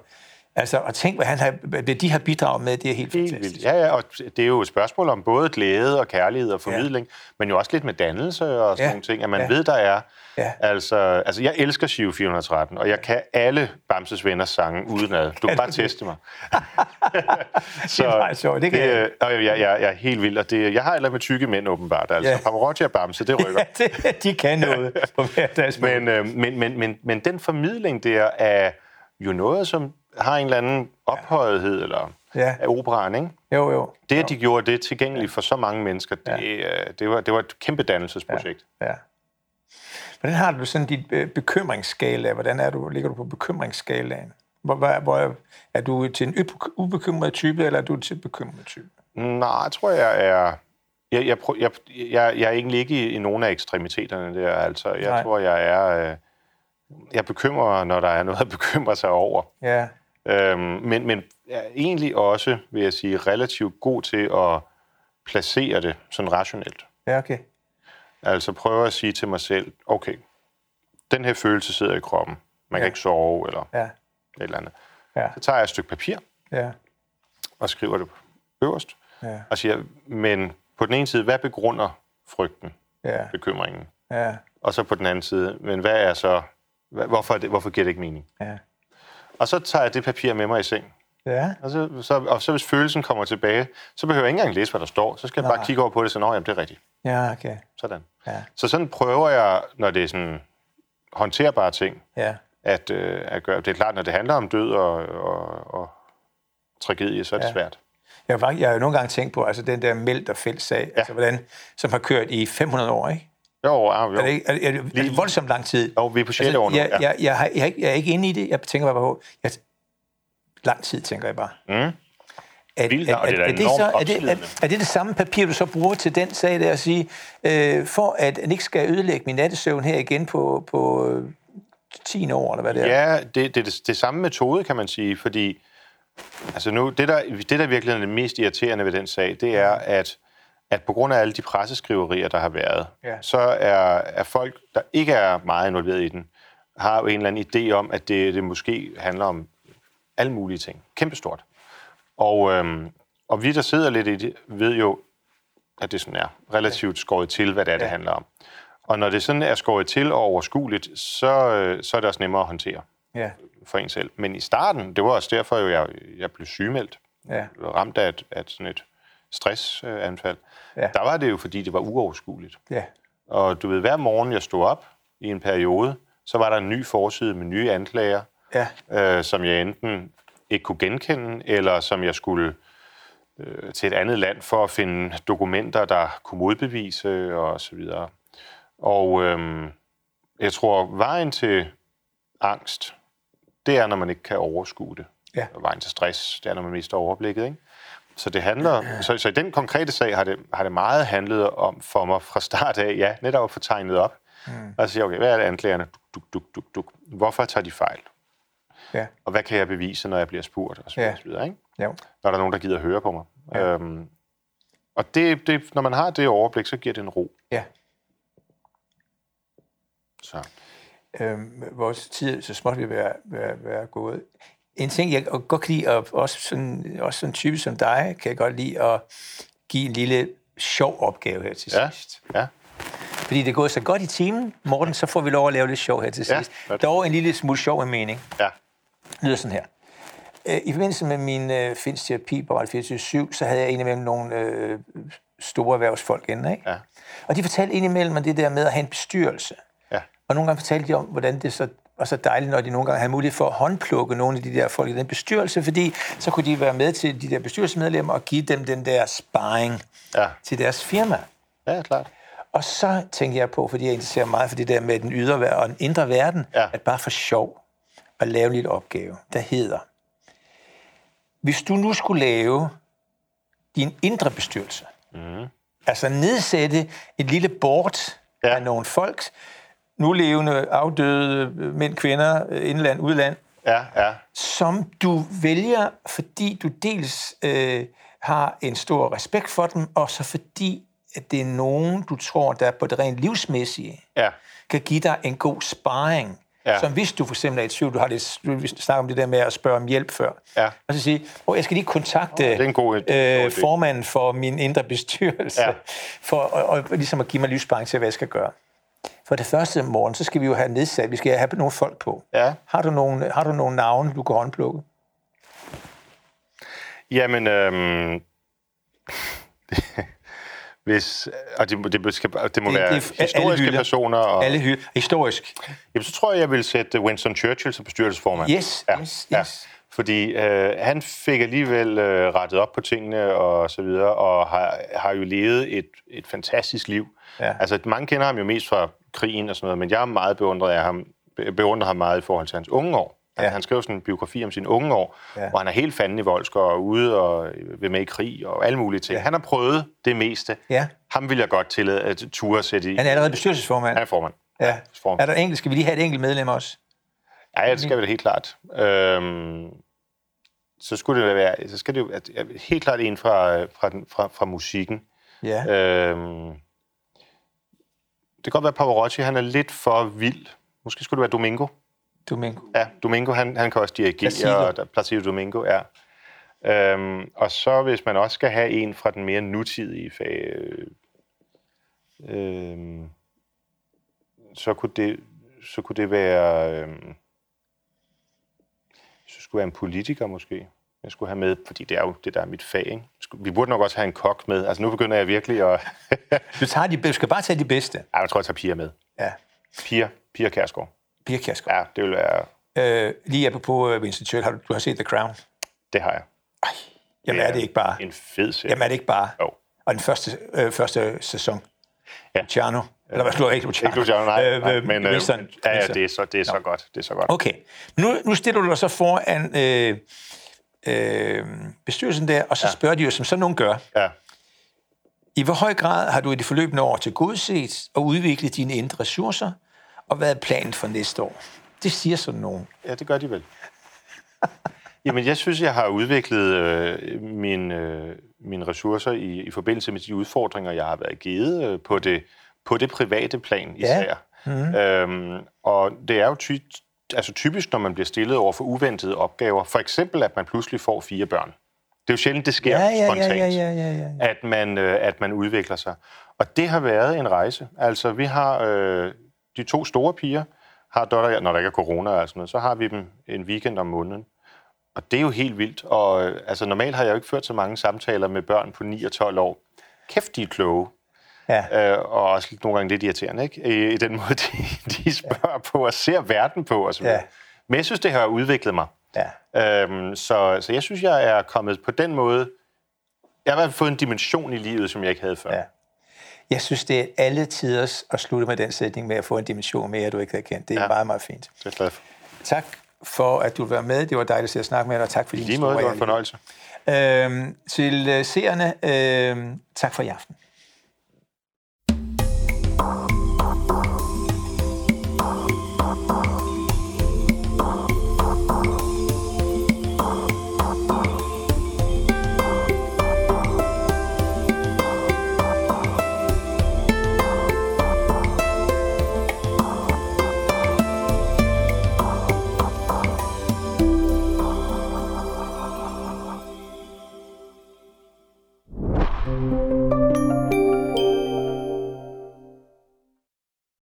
Altså, og tænk, hvad, han har, hvad de har bidraget med, det er helt, Helt fantastisk. vildt. Ja, ja, og det er jo et spørgsmål om både glæde og kærlighed og formidling, ja. men jo også lidt med dannelse og sådan Ja. nogle ting, at man Ja. ved, der er. Ja. Altså, altså, jeg elsker Shiv 413, og jeg kan alle Bamses Venners sange udenad. Du kan bare teste mig. Det er meget sjovt, det kan jeg. øh, jeg, jeg, jeg er helt vild, og det, jeg har eller med tykke mænd åbenbart. Altså, Ja. Pavarotti og Bamse, det rykker. Ja, det, de kan noget på hver deres. Men, øh, men, men, men, men den formidling der er jo noget, som har en eller anden ophøjethed, eller Ja. af operaen, ikke? Jo, jo. Det, at de gjorde det tilgængeligt for så mange mennesker, det, ja. det, var, det var et kæmpe dannelsesprojekt. Ja. Hvordan har du sådan dit øh, bekymringsskala? Hvordan er du, ligger du på bekymringsskalaen? Hvor, hvor, hvor er du til en ubekymret type, eller er du til en bekymret type? Nej, jeg tror, jeg er... Jeg, jeg, prøv- jeg, jeg, jeg er egentlig ikke i, i nogen af ekstremiteterne der. Altså, jeg Nej. Nej. tror, jeg er... Øh, jeg bekymrer, når der er noget at bekymre sig over. Ja, Øhm, men, men er egentlig også, vil jeg sige, relativt god til at placere det sådan rationelt. ja okay. Altså prøve at sige til mig selv, okay, den her følelse sidder i kroppen. Man Ja. kan ikke sove eller Ja, et eller andet. ja, Så tager jeg et stykke papir ja, og skriver det øverst, ja, og siger, men på den ene side, hvad begrunder frygten, ja, bekymringen? ja, Og så på den anden side, men hvad er så, hvorfor, er det, hvorfor giver det ikke mening? ja. Og så tager jeg det papir med mig i seng. Ja, Og så, så, og så hvis følelsen kommer tilbage, så behøver jeg ikke engang læse, hvad der står. Så skal jeg Nej. bare kigge over på det og sige, "Nå, jamen, det er rigtigt. ja, okay. Sådan. Ja, Så sådan prøver jeg, når det er sådan håndterbare ting, ja, at, øh, at gøre. Det er klart, når det handler om død og, og, og tragedie, så er det Ja. svært. Jeg har, jeg har jo nogle gange tænkt på, altså den der Meldt og Fældt-sag, ja. altså hvordan, som har kørt i 500 år, ikke? Jo, ja, jo. Er det, ikke, er, er, er det voldsomt lang tid? jo vi er på 6. Altså, år nu. jeg, Ja. jeg, jeg, har, jeg, er ikke- jeg er ikke inde i det. Jeg tænker bare på, jeg, lang tid, tænker jeg bare. Mm. At, Vildt, at, og det er at, er, det så, er, det, er, er det det samme papir, du så bruger til den sag der at sige, øh, for at den ikke skal ødelægge min nattesøvn her igen på, på øh, 10 år, eller hvad det er? Ja, det, det er det, det samme metode, kan man sige, fordi altså nu, det, der, det, der virkelig er det mest irriterende ved den sag, det er, at, at på grund af alle de presseskriverier, der har været, Ja. så er, er folk, der ikke er meget involveret i den, har jo en eller anden idé om, at det, det måske handler om alle mulige ting. Kæmpestort. Og, øhm, og vi, der sidder lidt i det, ved jo, at det sådan er relativt skåret til, hvad det er, det Ja. handler om. Og når det sådan er skåret til og overskueligt, så, øh, så er det også nemmere at håndtere Ja, for en selv. Men i starten, det var også derfor, jo, jeg, jeg blev sygemeldt, ja, ramt af et, af et sådan et stressanfald. Ja. Der var det jo, fordi det var uoverskueligt. ja, Og du ved, hver morgen jeg stod op i en periode, så var der en ny forside med nye anklager, ja, øh, som jeg enten ikke kunne genkende, eller som jeg skulle øh, til et andet land for at finde dokumenter, der kunne modbevise og så videre. Og øh, jeg tror, vejen til angst, det er, når man ikke kan overskue det. Ja. Og vejen til stress, det er, når man mister overblikket. Ikke? Så det handler, så, så i den konkrete sag har det, har det meget handlet om for mig fra start af, ja, netop at få tegnet op. Mm. Og sige, okay, hvad er det anklagerne? Duk, duk, duk, duk. Hvorfor tager de fejl? ja, Og hvad kan jeg bevise, når jeg bliver spurgt? Og så videre, Ja. så videre, ikke? ja, Når der er nogen, der gider at høre på mig. Ja. Ja. Øhm, og det, det, når man har det overblik, så giver det en ro. ja. Så. Øhm, vores tid så småt vil være, være, være gået. En ting, jeg godt kan lide, og også sådan, også sådan en type som dig, kan jeg godt lide at give en lille sjov opgave her til Ja, sidst. ja. Fordi det er gået så godt i timen, Morten, så får vi lov at lave lidt sjov her til sidst. Dog en lille smule sjov i mening. Ja, Det lyder sådan her. Øh, I forbindelse med min øh, finsk terapi på Radio 24 så havde jeg indimellem nogle øh, store erhvervsfolk inde, ikke? ja, Og de fortalte indimellem om det der med at have en bestyrelse. ja. Og nogle gange fortalte de om, hvordan det så var så dejligt, når de nogle gange havde mulighed for at håndplukke nogle af de der folk i den bestyrelse, fordi så kunne de være med til de der bestyrelsesmedlemmer og give dem den der sparring Ja, til deres firma. ja klart. Og så tænker jeg på, fordi jeg interesserer mig for det der med den ydre og den indre verden, Ja. at bare for sjov at lave en lille opgave, der hedder, hvis du nu skulle lave din indre bestyrelse, mm. altså nedsætte et lille board ja. af nogle folk, nu levende, afdøde øh, mænd, kvinder, øh, indland, udland, Ja, ja, som du vælger, fordi du dels øh, har en stor respekt for dem, og så fordi at det er nogen, du tror, der på det rent livsmæssige ja, kan give dig en god sparring. Ja. Som hvis du for eksempel er i tvivl, du har det, vi snakker om det der med at spørge om hjælp før. Ja. Og så sige, oh, jeg skal lige kontakte det er en god- det øh, formanden for min indre bestyrelse, Ja. for og, og, ligesom at give mig livssparring til, hvad jeg skal gøre. For det første morgen, så skal vi jo have nedsat, vi skal have nogle folk på. ja. Har du nogle, har du nogle navne, du kan håndplukke? Jamen, øhm, hvis, og det, det, skal, det må Det- være det historiske hylder. personer, og, Alle hy- historisk. jamen, så tror jeg, jeg vil sætte Winston Churchill som bestyrelsesformand. Yes, ja, yes, ja. yes. Fordi øh, han fik alligevel øh, rettet op på tingene og så videre, og har, har jo levet et, et fantastisk liv. Ja. Altså, mange kender ham jo mest fra krigen og sådan noget, men jeg er meget beundret af ham, be- beundrer ham meget i forhold til hans unge år. Ja. Ja. Han skrev sådan en biografi om sine unge år, ja. Ja. hvor han er helt fanden i voldsk og ude og vil med i krig og alle mulige ting. Ja. Ja. Han har prøvet det meste. Ja. Ham vil jeg godt tillade at ture sætte i. Han er allerede bestyrelsesformand. Han er formand. Ja. formand. Er der enkelt, skal vi lige have et enkelt medlem også? Ja, det skal vi da helt klart. Øhm, så skulle det være, så skal det jo helt klart en fra, fra, den, fra, fra musikken. Ja. Øhm, det kan godt være, at Pavarotti han er lidt for vild. Måske skulle det være Domingo. Domingo. Ja, Domingo, han, han kan også dirigere, Placido. og der- Placido Domingo, ja. Øhm, og så hvis man også skal have en fra den mere nutidige fag, øh, øhm, så, kunne det, så kunne det være, øhm, så skulle være en politiker måske, jeg skulle have med, fordi det er jo det, der er mit fag. Ikke? Vi burde nok også have en kok med. Altså nu begynder jeg virkelig at... Du, tager de, du skal bare tage de bedste. Ej, jeg tror, jeg tager Pia med. Ja. Pia, Pia Kærsgaard. Pia Kjærsgaard. Ja, det vil være... Øh, lige apropos Winston Churchill, har du, du har set The Crown? Det har jeg. Jamen er det ikke bare? En fed serie. Jamen er det ikke bare? Jo. Og den første, øh, første sæson. Ja. Luciano. Eller hvad slår ikke Luciano? Ikke Luciano, nej. Øh, nej øh, men øh, Winston. ja, ja, Winston. det er så, det er så godt. Det er så godt. Okay. Nu, nu stiller du dig så foran øh, øh, bestyrelsen der, og så ja. spørger de jo, som sådan nogen gør, Ja. i hvor høj grad har du i det forløbende år til godset og udviklet dine indre ressourcer, og hvad er planen for næste år? Det siger sådan nogen. ja, det gør de vel. Jamen, jeg synes, jeg har udviklet øh, mine, øh, mine ressourcer i, i forbindelse med de udfordringer, jeg har været givet øh, på, det, på det private plan især. Mm-hmm. Øhm, og det er jo ty, altså typisk, når man bliver stillet over for uventede opgaver. For eksempel, at man pludselig får fire børn. Det er jo sjældent, det sker Ja, ja, ja, spontant. ja, ja, ja, ja. at man, øh, at man udvikler sig. Og det har været en rejse. Altså, vi har øh, de to store piger, har Dotter, når der ikke er corona og sådan noget, så har vi dem en weekend om måneden. Og det er jo helt vildt. Og øh, altså, normalt har jeg jo ikke ført så mange samtaler med børn på 9 og 12 år. Kæft, de er kloge. Ja. Øh, og også nogle gange lidt irriterende, ikke? I, i den måde, de, de spørger på og ser verden på og så videre. Ja. Men jeg synes, det har udviklet mig. ja. Øhm, så, så jeg synes, jeg er kommet på den måde... Jeg har fået en dimension i livet, som jeg ikke havde før. Ja. Jeg synes, det er alle tiders at slutte med den sætning med at få en dimension mere, du ikke havde kendt. Det er Ja. ja. meget, meget fint. Det er glad for. Tak for, at du var med. Det var dejligt at snakke med dig, og tak for din lige måde, det var en fornøjelse. Øhm, til seerne, øhm, tak for i aften. Bye.